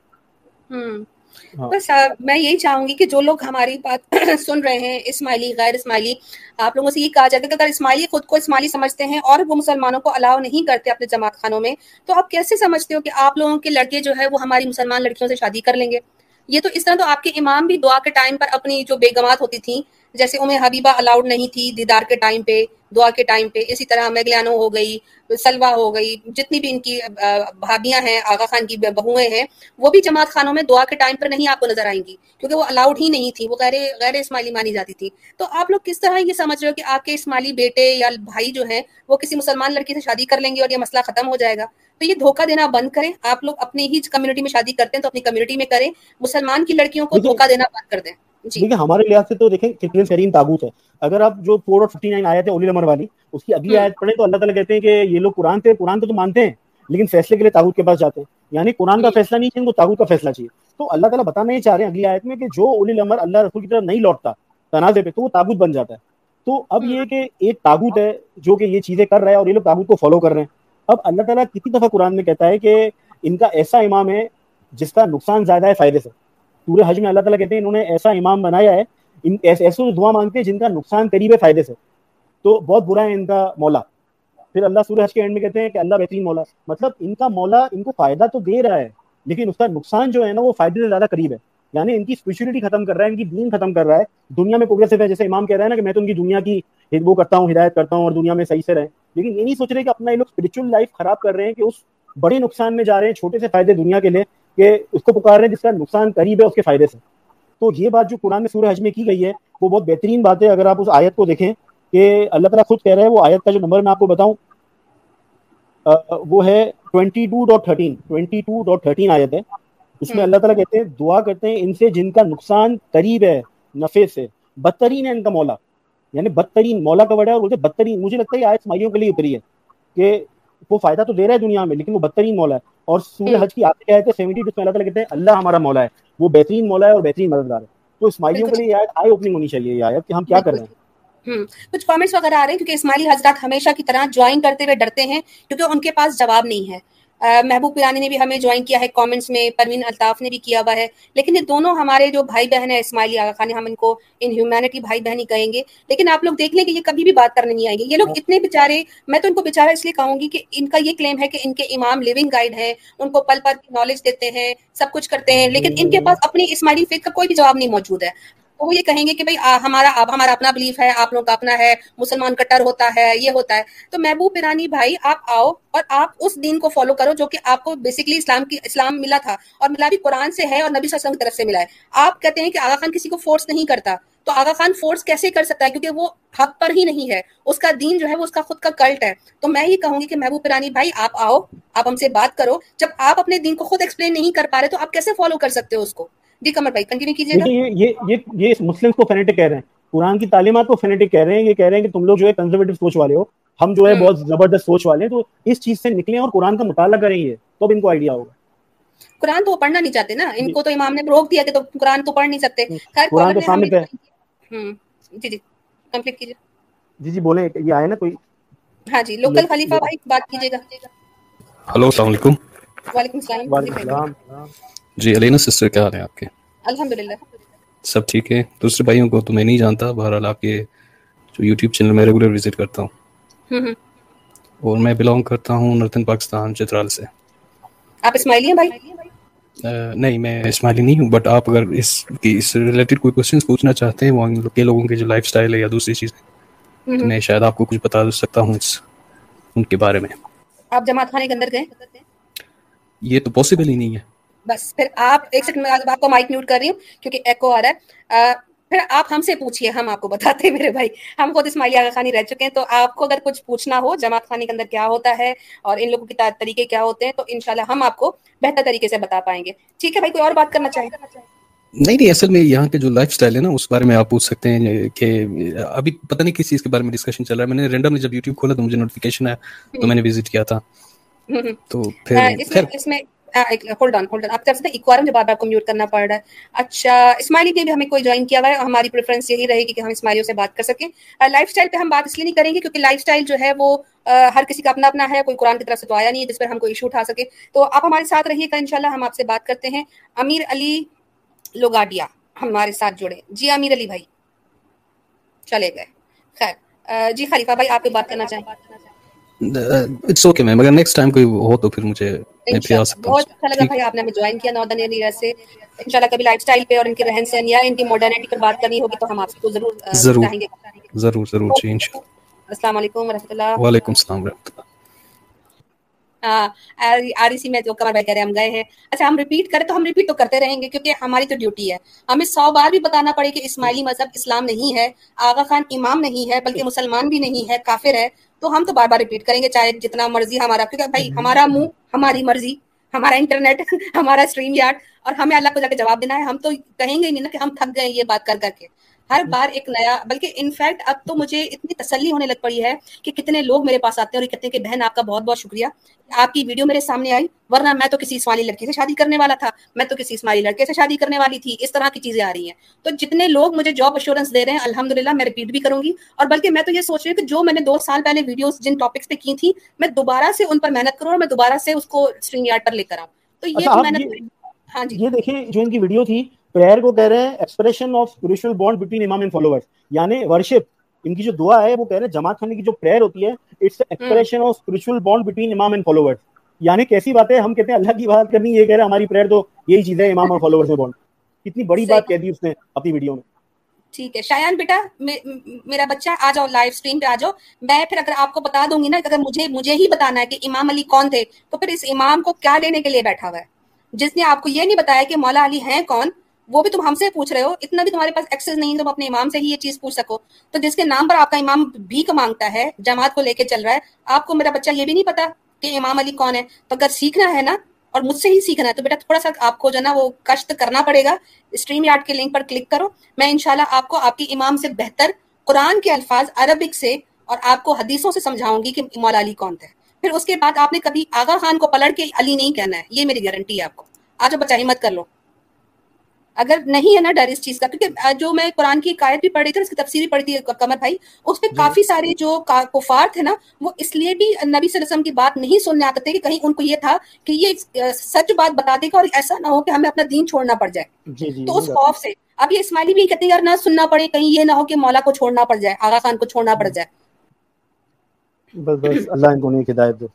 ہاں۔ بس میں یہی چاہوں گی کہ جو لوگ ہماری بات سن رہے ہیں اسماعیلی غیر اسماعیلی آپ لوگوں سے یہ کہا جائے کہ اگر اسماعیلی خود کو اسماعیلی سمجھتے ہیں اور وہ مسلمانوں کو الاؤ نہیں کرتے اپنے جماعت خانوں میں تو آپ کیسے سمجھتے ہو کہ آپ لوگوں کے لڑکے جو ہے وہ ہماری مسلمان لڑکیوں سے شادی کر لیں گے؟ یہ تو اس طرح تو آپ کے امام بھی دعا کے ٹائم پر اپنی جو بیگمات ہوتی تھیں جیسے ام حبیبہ الاؤڈ نہیں تھی دیدار کے ٹائم پہ، دعا کے ٹائم پہ، اسی طرح میگلانو ہو گئی سلوا ہو گئی، جتنی بھی ان کی بھابیاں ہیں، آغا خان کی بہویں ہیں، وہ بھی جماعت خانوں میں دعا کے ٹائم پر نہیں آپ کو نظر آئیں گی، کیونکہ وہ الاؤڈ ہی نہیں تھی، وہ غیر غیر اسماعیلی مانی جاتی تھی۔ تو آپ لوگ کس طرح یہ سمجھ رہے ہو کہ آپ کے اسماعیلی بیٹے یا بھائی جو ہیں، وہ کسی مسلمان لڑکی سے شادی کر لیں گے اور یہ مسئلہ ختم ہو جائے گا؟ تو یہ دھوکہ دینا بند کریں۔ آپ لوگ اپنی ہی کمیونٹی میں شادی کرتے ہیں تو اپنی کمیونٹی میں کریں۔ مسلمان کی لڑکیوں کو دھوکہ دینا بند کر دیں۔ جی۔ دیکھیں ہمارے لحاظ سے تو دیکھیں کریم کریم تابوت ہے اگر آپ جو فور اور ففٹی نائن آیت ہے اولی نمبر والی اس کی اگلی آیت پڑھیں تو اللہ تعالیٰ کہتے ہیں کہ یہ لوگ قرآن پہ قرآن تو مانتے ہیں لیکن فیصلے کے لیے تابوت کے پاس جاتے ہیں۔ یعنی قرآن کا فیصلہ نہیں چاہیے ان کو تابوت کا فیصلہ چاہیے۔ تو اللہ تعالیٰ بتانا نہیں چاہ رہے ہیں اگلی آیت میں کہ جو اولی نمبر اللہ رسول کی طرف نہیں لوٹتا تنازع پہ تو وہ تابوت بن جاتا ہے۔ تو اب یہ کہ ایک تابوت ہے جو کہ یہ چیزیں کر رہا ہے اور یہ لوگ تابوت کو فالو کر رہے ہیں۔ اب اللہ تعالیٰ کتنی دفعہ قرآن میں کہتا ہے کہ ان کا ایسا امام ہے جس کا نقصان زیادہ ہے فائدے سے۔ پورے حج میں اللہ تعالیٰ کہتے ہیں انہوں نے ایسا امام بنایا ہے ایسے دعا مانگتے ہیں جن کا نقصان قریب ہے فائدے سے۔ تو بہت برا ہے ان کا مولا۔ پھر اللہ سورہ حج کے اینڈ میں کہتے ہیں کہ اللہ بہترین مولا۔ مطلب ان کا مولا ان کو فائدہ تو دے رہا ہے، لیکن اس کا نقصان جو ہے نا وہ فائدے سے زیادہ قریب ہے۔ یعنی ان کی اسپیشلٹی ختم کر رہا ہے، ان کی دین ختم کر رہا ہے۔ دنیا میں پروگریسو ہے، جیسے امام کہہ رہا ہے نا کہ میں تو ان کی دنیا کی وہ کرتا ہوں، ہدایت کرتا ہوں اور دنیا میں صحیح سے رہے۔ لیکن یہ نہیں سوچ رہے کہ اپنا یہ لوگ اسپرچل لائف خراب کر رہے ہیں کہ اس بڑے نقصان میں جا رہے ہیں چھوٹے سے فائدے دنیا کے لیے کہ اس کو پکار رہے ہیں جس کا نقصان قریب ہے اس کے فائدے سے۔ تو یہ بات جو قرآن میں سورہ حج میں کی گئی ہے وہ بہت بہترین بات ہے۔ اگر آپ اس آیت کو دیکھیں کہ اللہ تعالیٰ خود کہہ رہے ہیں وہ آیت کا جو نمبر میں آپ کو بتاؤں وہ ہے twenty two dot thirteen twenty two dot thirteen آیت ہے۔ اس میں اللہ تعالیٰ کہتے ہیں دعا کرتے ہیں ان سے جن کا نقصان قریب ہے نفے سے بدترین ہے ان کا مولا۔ یعنی بدترین مولا کا وڑا ہے بولتے بدترین مجھے لگتا ہے آیت مائیوں کے لیے اتری ہے کہ وہ فائدہ تو دے رہا ہے دنیا میں لیکن وہ بدترین مولا ہے۔ اور سورہ حج کی آتے کیا ہے سیونٹی ٹو اللہ تعالیٰ کہتے ہیں اللہ ہمارا مولا ہے وہ بہترین مولا ہے اور بہترین مددگار ہے۔ تو اسماعیلیوں کے لیے یہ آئی اوپننگ ہونی چاہیے یہ آیت کہ ہم کیا کر رہے ہیں۔ کچھ کامنٹس وغیرہ آ رہے ہیں کیونکہ اسماعیلی حضرات ہمیشہ کی طرح جوائن کرتے ہوئے ڈرتے ہیں کیونکہ ان کے پاس جواب نہیں ہے۔ محبوب پیرانی نے بھی ہمیں جوائن کیا ہے کامنٹس میں پروین الطاف نے بھی کیا ہوا ہے۔ لیکن یہ دونوں ہمارے جو بھائی بہن ہیں اسماعیلی آغا خان ہم ان کو ان ہیومینٹی بھائی بہن ہی کہیں گے۔ لیکن آپ لوگ دیکھ لیں کہ یہ کبھی بھی بات کرنے نہیں آئیں گے۔ یہ لوگ اتنے بےچارے میں تو ان کو بےچارا اس لیے کہوں گی کہ ان کا یہ کلیم ہے کہ ان کے امام لیونگ گائیڈ ہیں ان کو پل پل کی نالج دیتے ہیں سب کچھ کرتے ہیں۔ لیکن ان کے پاس اپنی اسماعیلی فکر کا کوئی بھی جواب نہیں موجود ہے۔ وہ یہ کہیں گے کہ بھائی ہمارا ہمارا اپنا بلیف ہے، آپ لوگوں کا اپنا ہے، مسلمان کٹر ہوتا ہے، یہ ہوتا ہے۔ تو محبوب پیرانی بھائی، آپ آؤ اور آپ اس دین کو فالو کرو جو کہ آپ کو بیسکلی اسلام کی، اسلام ملا تھا اور ملا بھی قرآن سے ہے اور نبی صلی اللہ علیہ وسلم کی طرف سے ملا ہے۔ آپ کہتے ہیں کہ آغا خان کسی کو فورس نہیں کرتا۔ تو آغا خان فورس کیسے کر سکتا ہے؟ کیونکہ وہ حق پر ہی نہیں ہے۔ اس کا دین جو ہے، وہ اس کا خود کا کلٹ ہے۔ تو میں یہ کہوں گی کہ محبوب پیرانی بھائی، آپ آؤ، آپ ہم سے بات کرو۔ جب آپ اپنے دین کو خود ایکسپلین نہیں کر پا رہے تو آپ کیسے فالو کر سکتے ہو اس کو؟ جی کمر بھائی کنٹینیو کیجیے گا یہ یہ مسلم کو فینیٹک کہہ رہے ہیں۔ قرآن کی تعلیمات کو فینیٹک کہہ رہے ہیں یہ کہہ رہے ہیں کہ تم لوگ جو ہے کنزرویٹو سوچ والے ہو۔ ہم جو ہے بہت زبردست سوچ والے ہیں تو اس چیز سے نکلیں اور قرآن کا مطالعہ کریں گے تو اب ان کو آئیڈیا ہوگا۔ قرآن تو پڑھنا نہیں چاہتے نا۔ ان کو تو امام نے روک دیا کہ تو قرآن تو پڑھ نہیں سکتے۔ قرآن تو سامنے پہ۔ جی جی کمپلیٹ کیجیے۔ جی جی بولیں یہ آئے نا کوئی؟ ہاں جی لوکل خلیفہ بھائی بات کیجیے گا۔ ہلو السلام علیکم۔ وعلیکم السلام۔ جی علینا سسٹر کیا حال ہے آپ کے؟ الحمدللہ۔ سب ٹھیک ہے؟ دوسرے بھائیوں کو تو میں نہیں جانتا بہرحال آپ کے جو یوٹیوب چینل میں ریگولر وزٹ کرتا ہوں۔ اور میں بلانگ کرتا ہوں نارتھن پاکستان چترال سے۔ آپ اسماعیلی ہیں بھائی نہیں میں اسماعیلی نہیں ہوں بٹ آپ اگر اس کی اس ریلیٹڈ کوئی کوشچنس پوچھنا چاہتے ہیں وہ کے لوگوں کے جو لائف سٹائل ہے یا دوسری چیزیں میں شاید آپ کو کچھ بتا سکتا ہوں اس ان کے بارے میں۔ آپ جماعت خانے کے اندر گئے؟ یہ تو پاسبل ہی نہیں ہے۔ بس پھر آپ ایک سیکنڈ میں آپ کو مائک میوٹ کر رہی ہوں کیونکہ ایکو آ رہا ہے۔ پھر آپ ہم سے پوچھیے ہم آپ کو بتاتے ہیں میرے بھائی۔ ہم خود اسماعیلی آغا خانی رہ چکے ہیں۔ تو آپ کو اگر کچھ پوچھنا ہو جماعت خانے کے اندر کیا ہوتا ہے اور ان لوگوں کے طریقے کیا ہوتے ہیں تو انشاءاللہ ہم آپ کو بہتر طریقے سے بتا پائیں گے۔ ٹھیک ہے بھائی کوئی اور بات کرنا چاہے نہیں نہیں اصل میں یہاں کے جو لائف سٹائل ہے نا اس بارے میں آپ پوچھ سکتے ہیں کہ ابھی پتہ نہیں کس چیز کے بارے میں ڈسکشن چل رہا ہے۔ میں نے رینڈم جب یوٹیوب کھولا تو مجھے نوٹیفیکیشن آیا تو میں نے وزٹ کیا تھا۔ تو پھر اس میں ہولڈ آن ہولڈ آن آپ کر سکتے ہیں ایکوارم جو بار کو میوٹ کرنا پڑ رہا ہے۔ اچھا اسماعیلی نے بھی ہمیں کوئی جوائن کیا ہوا ہے؟ ہماری پریفرنس یہی رہے گی کہ ہم اسماعیلیوں سے بات کر سکیں۔ لائف اسٹائل پہ ہم بات اس لیے نہیں کریں گے کیونکہ لائف اسٹائل جو ہے وہ ہر کسی کا اپنا اپنا ہے، کوئی قرآن کی طرف سے تو آیا نہیں ہے جس پر ہم کوئی ایشو اٹھا سکے تو آپ ہمارے ساتھ رہیے گا، انشاءاللہ ہم آپ سے بات کرتے ہیں۔ امیر علی لوگاڈیا ہمارے ساتھ جڑے۔ جی امیر علی بھائی، چلے گئے۔ خیر۔ جی خلیفہ بھائی، آپ کو بات کرنا چاہیں۔ اٹس اوکے میم اگر نیکسٹ ٹائم کوئی ہو تو پھر مجھے میں پھر آ سکتا ہوں. بہت اچھا لگا بھائی آپ نے ہمیں جوائن کیا ناردرن ایریا سے. انشاءاللہ کبھی لائف سٹائل پہ اور ان کے رہن سہن یا ان کی ماڈرنٹی پر بات کرنی ہوگی تو ہم آپ کو ضرور ضرور. ضرور ضرور. جی انشاءاللہ. السلام علیکم ورحمۃ اللہ. وعلیکم السلام ورحمۃ اللہ. آر سی میں جو کمر بھائی کہہ رہے ہم گئے ہیں. اچھا ہم ریپیٹ کریں تو ہم ریپیٹ تو کرتے رہیں گے کیونکہ ہماری تو ڈیوٹی ہے. ہمیں سو بار بھی بتانا پڑے کہ اسماعیلی مذہب اسلام نہیں ہے آغا خان امام نہیں ہے بلکہ مسلمان بھی نہیں ہے کافر ہے. تو ہم تو بار بار ریپیٹ کریں گے، چاہے جتنا مرضی ہمارا، کیونکہ بھائی ہمارا منہ، ہماری مرضی، ہمارا انٹرنیٹ ہمارا اسٹریم یارڈ اور ہمیں اللہ کو جا کے جواب دینا ہے۔ ہم تو کہیں گے نہیں نا کہ ہم تھک گئے یہ بات کر کر کے۔ ہر بار ایک نیا بلکہ انفیکٹ اب تو مجھے اتنی تسلی ہونے لگ پڑی ہے کہ کتنے لوگ میرے پاس آتے ہیں اور کہتے ہیں کہ بہن آپ کا بہت بہت شکریہ۔ آپ کی ویڈیو میرے سامنے آئی ورنہ میں تو کسی اسماعیلی لڑکی سے شادی کرنے والا تھا۔ میں تو کسی اسماعیلی لڑکے سے شادی کرنے والی تھی۔ اس طرح کی چیزیں آ رہی ہیں۔ تو جتنے لوگ مجھے جاب ایشورنس دے رہے ہیں الحمد للہ میں ریپیٹ بھی کروں گی۔ اور بلکہ میں تو یہ سوچ رہی ہوں کہ جو میں نے دو سال پہلے ویڈیوز جن ٹاپکس پہ کی تھی میں دوبارہ سے ان پر محنت کروں اور میں دوبارہ سے اس کو اسٹریم یارڈ پر لے کر آؤں۔ تو یہ محنت ہاں جی۔ یہ دیکھیں جو ان کی ویڈیو تھی پریئر کو کہہ رہے ہیں expression of spiritual bond between امام اینڈ فالوورز یعنی ورشپ ان کی جو دعا ہے وہ کہہ رہے ہیں جماعت خانے کی جو پریئر ہوتی ہے it's expression of spiritual bond between امام اینڈ فالوورز یعنی کیسی بات ہے ہم کہتے ہیں اللہ کی بات کرنی یہ کہہ رہے ہیں ہماری پریئر تو یہی چیز ہے امام اور فالوورز میں بانڈ کتنی بڑی بات کہہ دی اس نے اپنی ویڈیو میں۔ ٹھیک ہے شایان بیٹا میرا بچہ آ جاؤ لائیو اسٹریم پہ آ جاؤ۔ میں پھر اگر آپ کو بتا دوں گی نا اگر مجھے مجھے ہی بتانا ہے کہ امام علی کون تھے تو پھر اس امام کو کیا لینے کے لیے بیٹھا ہوا ہے؟ جس نے آپ کو یہ نہیں بتایا کہ مولا علی ہیں کون وہ بھی تم ہم سے پوچھ رہے ہو، اتنا بھی تمہارے پاس ایکسس نہیں تم اپنے امام سے ہی یہ چیز پوچھ سکو۔ تو جس کے نام پر آپ کا امام بھیک مانگتا ہے، جماعت کو لے کے چل رہا ہے، آپ کو میرا بچہ یہ بھی نہیں پتا کہ امام علی کون ہے۔ تو اگر سیکھنا ہے نا، اور مجھ سے ہی سیکھنا ہے، تو بیٹا تھوڑا سا آپ کو جو نا، وہ کشت کرنا پڑے گا۔ اسٹریم یارڈ کے لنک پر کلک کرو۔ میں انشاءاللہ آپ کو آپ کی امام سے بہتر قرآن کے الفاظ عربک سے اور آپ کو حدیثوں سے سمجھاؤں گی کہ مولا علی کون تھے۔ پھر اس کے بعد آپ نے کبھی آغا خان کو پلٹ کے علی نہیں کہنا ہے، یہ میری گارنٹی ہے آپ کو۔ آج بچائی مت کر لو۔ اگر نہیں ہے نا ڈر اس چیز کا کیونکہ جو میں قرآن کی قائد بھی پڑھی تھی اس کی تفسیری پڑھی تھی کمر بھائی اس میں جی۔ کافی سارے جو کفار تھے نا وہ اس لیے بھی نبی صلی اللہ علیہ وسلم کی بات نہیں سننے آتے تھے کہ کہیں ان کو یہ تھا کہ یہ سچ بات بتا دے گا اور ایسا نہ ہو کہ ہمیں اپنا دین چھوڑنا پڑ جائے۔ جی، جی، تو اس خوف سے اب یہ اسماعیلی بھی کہتے ہیں یار نہ سننا پڑے کہیں یہ نہ ہو کہ مولا کو چھوڑنا پڑ جائے آغا خان کو چھوڑنا پڑ جائے۔ بس بس اللہ ان کو ہدایت دے۔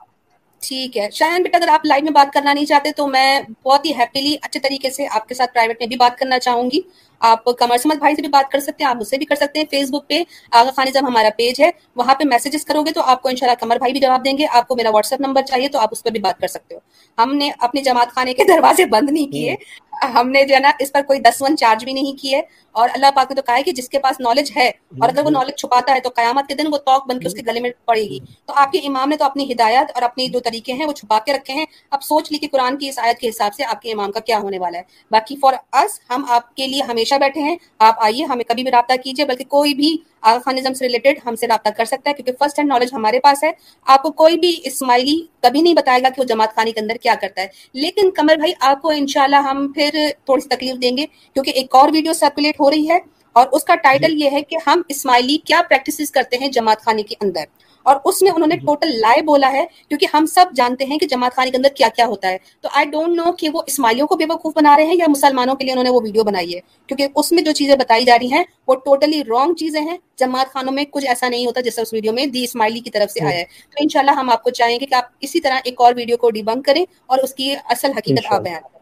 ٹھیک ہے۔ شاید بیٹا، اگر آپ لائیو میں بات کرنا نہیں چاہتے تو میں بہت ہی ہیپیلی اچھے طریقے سے آپ کے ساتھ پرائیویٹ میں بھی بات کرنا چاہوں گی۔ آپ کمر سمت بھائی سے بھی بات کر سکتے ہیں، آپ مجھ سے بھی کر سکتے ہیں۔ فیس بک پہ آغا خانی جب ہمارا پیج ہے، وہاں پہ میسجز کرو گے تو آپ کو انشاءاللہ کمر بھائی بھی جواب دیں گے۔ آپ کو میرا واٹس ایپ نمبر چاہیے تو آپ اس پہ بھی بات کر سکتے ہو۔ ہم نے اپنے جماعت خانے کے دروازے بند نہیں کیے۔ ہم نے جو ہے نا اس پر کوئی دس ون چارج بھی نہیں کیے اور اللہ پاک نے تو کہا ہے کہ جس کے پاس نالج ہے اور اگر وہ نالج چھپاتا ہے تو قیامت کے دن وہ توق بن کے اس کے گلے میں پڑے گی۔ تو آپ کے امام نے تو اپنی ہدایت اور اپنی جو طریقے ہیں وہ چھپا کے رکھے ہیں۔ اب سوچ لی کہ قرآن کی اس آیت کے حساب سے آپ کے امام کا کیا ہونے والا ہے۔ باقی فار اس ہم آپ کے لیے ہمیشہ بیٹھے ہیں۔ آپ آئیے ہمیں کبھی بھی رابطہ کیجیے بلکہ کوئی بھی آغا خانزم سے ریلیٹڈ ہم سے رابطہ کر سکتا ہے کیونکہ فرسٹ ہینڈ نالج ہمارے پاس ہے۔ آپ کو کوئی بھی اسماعیلی کبھی نہیں بتائے گا کہ وہ جماعت خانی کے اندر کیا کرتا ہے۔ لیکن کمر بھائی آپ کو انشاءاللہ ہم پھر تھوڑی سی تکلیف دیں گے۔ کیونکہ ایک اور ویڈیو سرکولیٹ ہو رہی ہے اور اس کا ٹائٹل یہ ہے کہ ہم اسماعیلی کیا پریکٹسز کرتے ہیں جماعت خانے کے اندر۔ اور اس میں انہوں نے ٹوٹل لائے بولا ہے کیونکہ ہم سب جانتے ہیں کہ جماعت خانے کے اندر کیا کیا ہوتا ہے۔ تو آئی ڈونٹ نو کہ وہ اسماعیلیوں کو بے وقوف بنا رہے ہیں یا مسلمانوں کے لیے انہوں نے وہ ویڈیو بنائی ہے۔ کیونکہ اس میں جو چیزیں بتائی جا رہی ہیں وہ ٹوٹلی رانگ چیزیں ہیں۔ جماعت خانوں میں کچھ ایسا نہیں ہوتا جیسا اس ویڈیو میں دی اسماعیلی کی طرف سے آیا ہے۔ تو انشاءاللہ ہم آپ کو چاہیں گے کہ آپ اسی طرح ایک اور ویڈیو کو ڈیبنک کریں اور اس کی اصل حقیقت آپ بیان کریں۔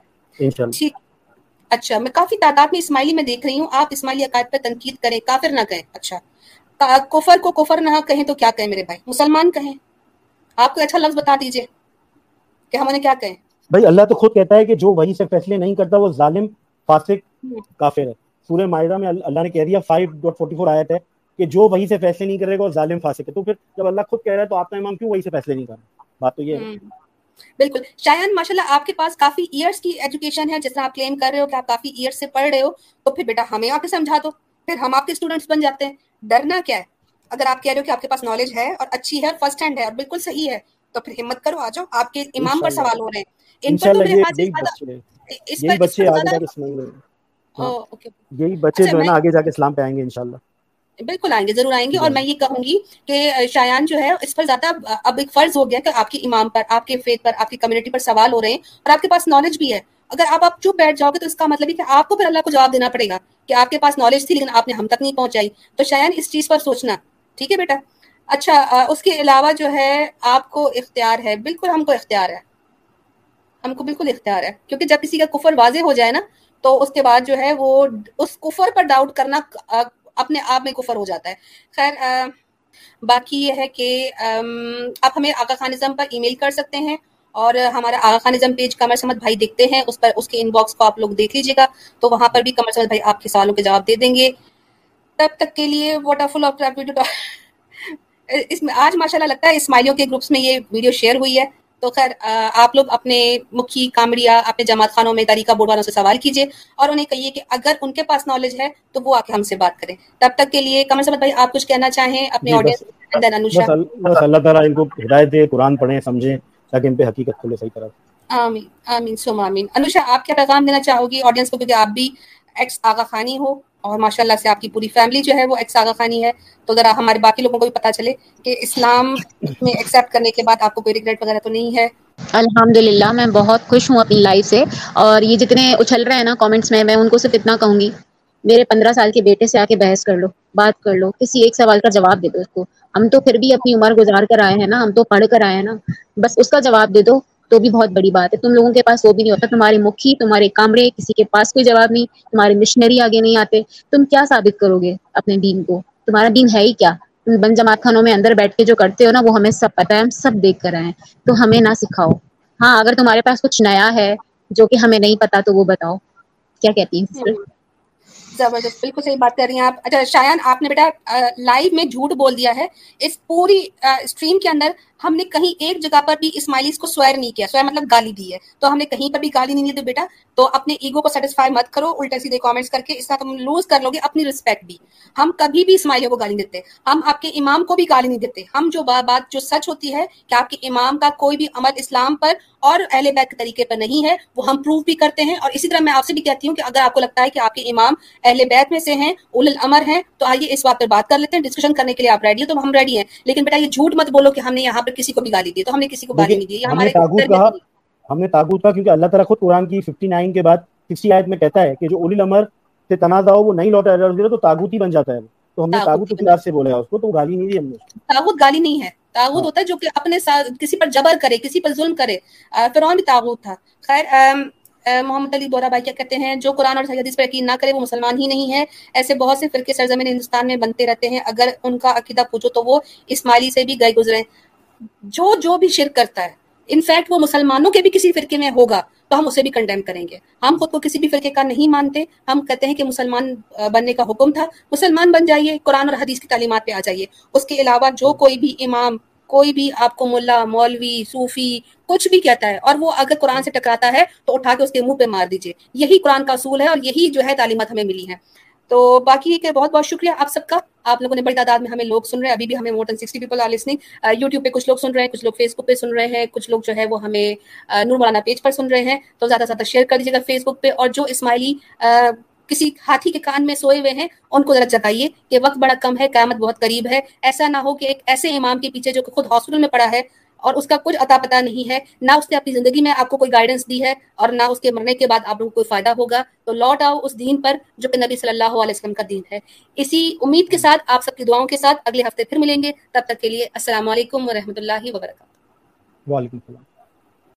ٹھیک۔ اچھا میں کافی تعداد میں اسماعیلی میں دیکھ رہی ہوں۔ آپ اسماعیلی عقائد پہ تنقید کریں کافر نہ کہیں۔ اچھا۔ کفر کو کفر نہ کہیں تو کیا کہیں میرے بھائی؟ مسلمان کہیں۔ آپ کو اچھا لفظ بتا دیجیے کہ ہم انہیں کیا کہیں۔ بھائی اللہ تو خود کہتا ہے کہ جو وہی سے فیصلے نہیں کرتا وہ ظالم فاسق کافر ہے۔ سورہ معاہدہ میں اللہ نے کہہ دیا 5.44 آیت ہے کہ جو وہی سے فیصلے نہیں کرے گا وہ ظالم فاسق ہے۔ تو پھر جب اللہ خود کہہ رہا ہے تو آپ کا امام کیوں وہی سے فیصلے نہیں کر رہا؟ بات تو یہ ہے۔ بالکل۔ شایان ماشاءاللہ آپ کے پاس کافی ایئرس کی ایجوکیشن ہے جس طرح آپ کلیم کر رہے ہو کہ آپ کافی ایئرس سے پڑھ رہے ہو تو پھر بیٹا ہمیں آپ کے سمجھا دو۔ پھر ہم آپ کے اسٹوڈنٹس بن جاتے ہیں۔ ڈرنا کیا ہے؟ اگر آپ کہہ رہے ہو کہ آپ کے پاس نالج ہے اور اچھی ہے فرسٹ ہینڈ ہے اور بالکل صحیح ہے تو پھر ہمت کرو آ جاؤ۔ آپ کے امام پر سوال ہو رہے ہیں۔ ان پر تو میرے پاس یہی بچے یہی بچے جو ہے نا آگے جا کے اسلام پہ آئیں گے انشاءاللہ۔ بالکل آئیں گے، ضرور آئیں گے۔ اور میں یہ کہوں گی کہ شایان جو ہے، اس پر زیادہ، اب ایک فرض ہو گیا کہ آپ کے امام پر، آپ کے فیت پر، آپ کی کمیونٹی پر سوال ہو رہے ہیں اور آپ کے پاس نالج بھی ہے۔ اگر آپ آپ چپ بیٹھ جاؤ گے تو اس کا مطلب ہے کہ آپ کو پھر اللہ کو جواب دینا پڑے گا کہ آپ کے پاس نالج تھی لیکن آپ نے ہم تک نہیں پہنچائی۔ تو شایان، اس چیز پر سوچنا۔ ٹھیک ہے بیٹا؟ اچھا اس کے علاوہ جو ہے، آپ کو اختیار ہے۔ بالکل ہم کو اختیار ہے۔ ہم کو بالکل اختیار ہے۔ کیونکہ جب کسی کا کفر واضح ہو جائے نا، تو اس کے بعد جو ہے وہ، اس کفر پر ڈاؤٹ کرنا اپنے آپ میں کفر ہو جاتا ہے۔ خیر باقی یہ ہے کہ آپ ہمیں آقا خانزم پر ای میل کر سکتے ہیں اور ہمارا آغا خانزم پیج کمر سمت بھائی دیکھتے ہیں، اس پر، اس کے ان باکس کو آپ لوگ دیکھ لیجیے گا، تو وہاں پر بھی کمر سمت بھائی آپ کے سوالوں کے جواب دے دیں گے۔ تب تک کے لیے واٹر فل آف اس میں، آج ماشاء اللہ لگتا ہے اسماعیلیوں کے گروپس میں یہ ویڈیو شیئر ہوئی ہے۔ تو خیر آپ لوگ اپنے مکھی کامڑیا اپنے جماعت خانوں میں طریقہ بورڈ والوں سے سوال کیجیے اور انہیں کہیے کہ اگر ان کے پاس نالج ہے تو وہ آ کے ہم سے بات کریں۔ تب تک کے لیے کمر سمت بھائی آپ کچھ کہنا چاہیں اپنے آڈینس جی، اللہ تعالیٰ ان کو ہدایت دے قرآن پڑھیں سمجھیں تاکہ ان پہ حقیقت کھلے صحیح طرح۔ آمین آمین سم آمین۔ انوشا آپ کیا پیغام دینا چاہو گی آڈینس کو؟ کیونکہ آپ بھی ایکس آغا خانی ہو۔ اور ماشاء اللہ سے آپ کی پوری فیملی جو ہے وہ ایک ساگا خانی ہے۔ تو ذرا ہمارے باقی لوگوں کو بھی پتا چلے کہ اسلام میں ایکسیپٹ کرنے کے بعد آپ کو کوئی ریگریٹ وغیرہ تو نہیں ہے۔ الحمد للہ میں بہت خوش ہوں اپنی لائف سے۔ اور یہ جتنے اچھل رہے ہیں نا کامنٹس میں میں ان کو صرف اتنا کہوں گی، میرے پندرہ سال کے بیٹے سے آ کے بحث کر لو، بات کر لو، کسی ایک سوال کا جواب دے دو اس کو۔ ہم تو پھر بھی اپنی عمر گزار کر آئے ہیں نا، ہم تو پڑھ کر آئے ہیں نا، بس اس کا جواب دے دو۔ تو بھی بہت بڑی بات ہے۔ تم لوگوں کے پاس وہ بھی نہیں ہوتا۔ تمہارے مکھی، تمہارے کامرے، کسی کے پاس کوئی جواب نہیں۔ تمہارے مشنری آگے نہیں آتے۔ تم کیا ثابت کرو گے اپنے دین کو؟ تمہارا دین ہے ہی کیا؟ تم بن جماعت خانوں میں اندر بیٹھ کے جو کرتے ہو نا، وہ ہمیں سب پتہ ہے۔ ہم سب دیکھ کر آئے تو ہمیں نہ سکھاؤ۔ ہاں اگر تمہارے پاس کچھ نیا ہے جو کہ ہمیں نہیں پتا تو وہ بتاؤ۔ کیا کہتی ہیں؟ زبردست، بالکل صحیح بات کر رہی ہیں آپ۔ اچھا شایان، آپ نے بیٹا لائیو میں جھوٹ بول دیا ہے۔ اس پوری اسٹریم کے اندر ہم نے کہیں ایک جگہ پر بھی اسماعیلیز کو سویر نہیں کیا سویر مطلب گالی دی ہے۔ تو ہم نے کہیں پر بھی گالی نہیں دی بیٹا، تو اپنے ایگو کو سیٹسفائی مت کرو الٹے سیدھے کامنٹس کر کے اس طرح تم لوز کر لو گے اپنی رسپیکٹ بھی۔ ہم کبھی بھی اسماعیلیوں کو گالی نہیں دیتے۔ ہم آپ کے امام کو بھی گالی نہیں دیتے۔ ہم جو بات جو سچ ہوتی ہے کہ آپ کے امام کا کوئی بھی عمل اسلام پر اور اہل بیت کے طریقے پر نہیں ہے، وہ ہم پروف بھی کرتے ہیں۔ اور اسی طرح میں آپ سے بھی کہتی ہوں کہ اگر آپ کو لگتا ہے کہ آپ کے امام اہل بیت میں سے ہیں، اول الامر ہیں، تو آئیے اس بات پر بات کر لیتے ہیں۔ ڈسکشن کرنے کے لیے آپ ریڈی ہو تو ہم ریڈی ہیں۔ لیکن بیٹا، یہ جھوٹ مت بولو کہ ہم نے یہاں پر کسی کو بھی گالی دی تو ہم نے کسی کو گالی نہیں دی ہمارے ہم نے تاغوت کہا کیونکہ اللہ تعالیٰ خود قرآن کی 59 کے بعد کسی آیت میں کہتا ہے کہ جو اولی الامر سے تنازع ہو وہ نہیں لوٹا تو تاغوت ہی بن جاتا ہے۔ تو ہم نے تاغوت کے خلاف سے بولا اس کو تو گالی نہیں دی ہم نے۔ تاغوت گالی نہیں ہے۔ تاغوت ہاں۔ ہوتا ہے جو کہ اپنے ساتھ کسی پر جبر کرے کسی پر ظلم کرے۔ فرعون بھی تاغوت تھا۔ خیر محمد علی بورا بھائی کیا کہتے ہیں جو قرآن اور حدیث پر یقین نہ کرے وہ مسلمان ہی نہیں ہے۔ ایسے بہت سے فرقے سرزمین ہندوستان میں بنتے رہتے ہیں۔ اگر ان کا عقیدہ پوچھو تو وہ اسماعیلی سے بھی گئے گزرے۔ جو جو بھی شرک کرتا ہے انفیکٹ وہ مسلمانوں کے بھی کسی فرقے میں ہوگا تو ہم اسے بھی کنڈیم کریں گے۔ ہم خود کو کسی بھی فرقے کا نہیں مانتے۔ ہم کہتے ہیں کہ مسلمان بننے کا حکم تھا۔ مسلمان بن جائیے، قرآن اور حدیث کی تعلیمات پہ آ جائیے۔ اس کے علاوہ جو کوئی بھی امام، کوئی بھی آپ کو ملا، مولوی، صوفی، کچھ بھی کہتا ہے اور وہ اگر قرآن سے ٹکراتا ہے تو اٹھا کے اس کے منہ پہ مار دیجیے یہی قرآن کا اصول ہے اور یہی جو ہے تعلیمات ہمیں ملی ہیں۔ تو باقی کہ بہت بہت شکریہ آپ سب کا۔ آپ لوگوں نے بڑی تعداد میں ہمیں لوگ سن رہے ہیں۔ ابھی بھی ہمیں more than sixty people are listening YouTube پہ کچھ لوگ سن رہے ہیں، کچھ لوگ فیس بک پہ سن رہے ہیں، کچھ لوگ جو ہے وہ ہمیں نور مولانا پیج پر سن رہے ہیں۔ تو زیادہ سے زیادہ شیئر کر دیجیے گا فیس بک پہ۔ اور جو اسماعیلی کسی ہاتھی کے کان میں سوئے ہوئے ہیں، ان کو ذرا جتائیے کہ وقت بڑا کم ہے، قیامت بہت قریب ہے۔ ایسا نہ ہو کہ ایک ایسے امام کے پیچھے جو کہ خود ہاسپٹل میں پڑا ہے اور اس کا کچھ عطا پتہ نہیں ہے، نہ اس نے اپنی زندگی میں آپ کو کوئی گائیڈنس دی ہے اور نہ اس کے مرنے کے بعد آپ لوگوں کو کوئی فائدہ ہوگا۔ تو لوٹ آؤ اس دین پر جو کہ نبی صلی اللہ علیہ وسلم کا دین ہے۔ اسی امید کے ساتھ آپ سب کی دعاؤں کے ساتھ اگلے ہفتے پھر ملیں گے۔ تب تک کے لیے السلام علیکم و اللہ وبرکاتہ۔ وعلیکم السلام۔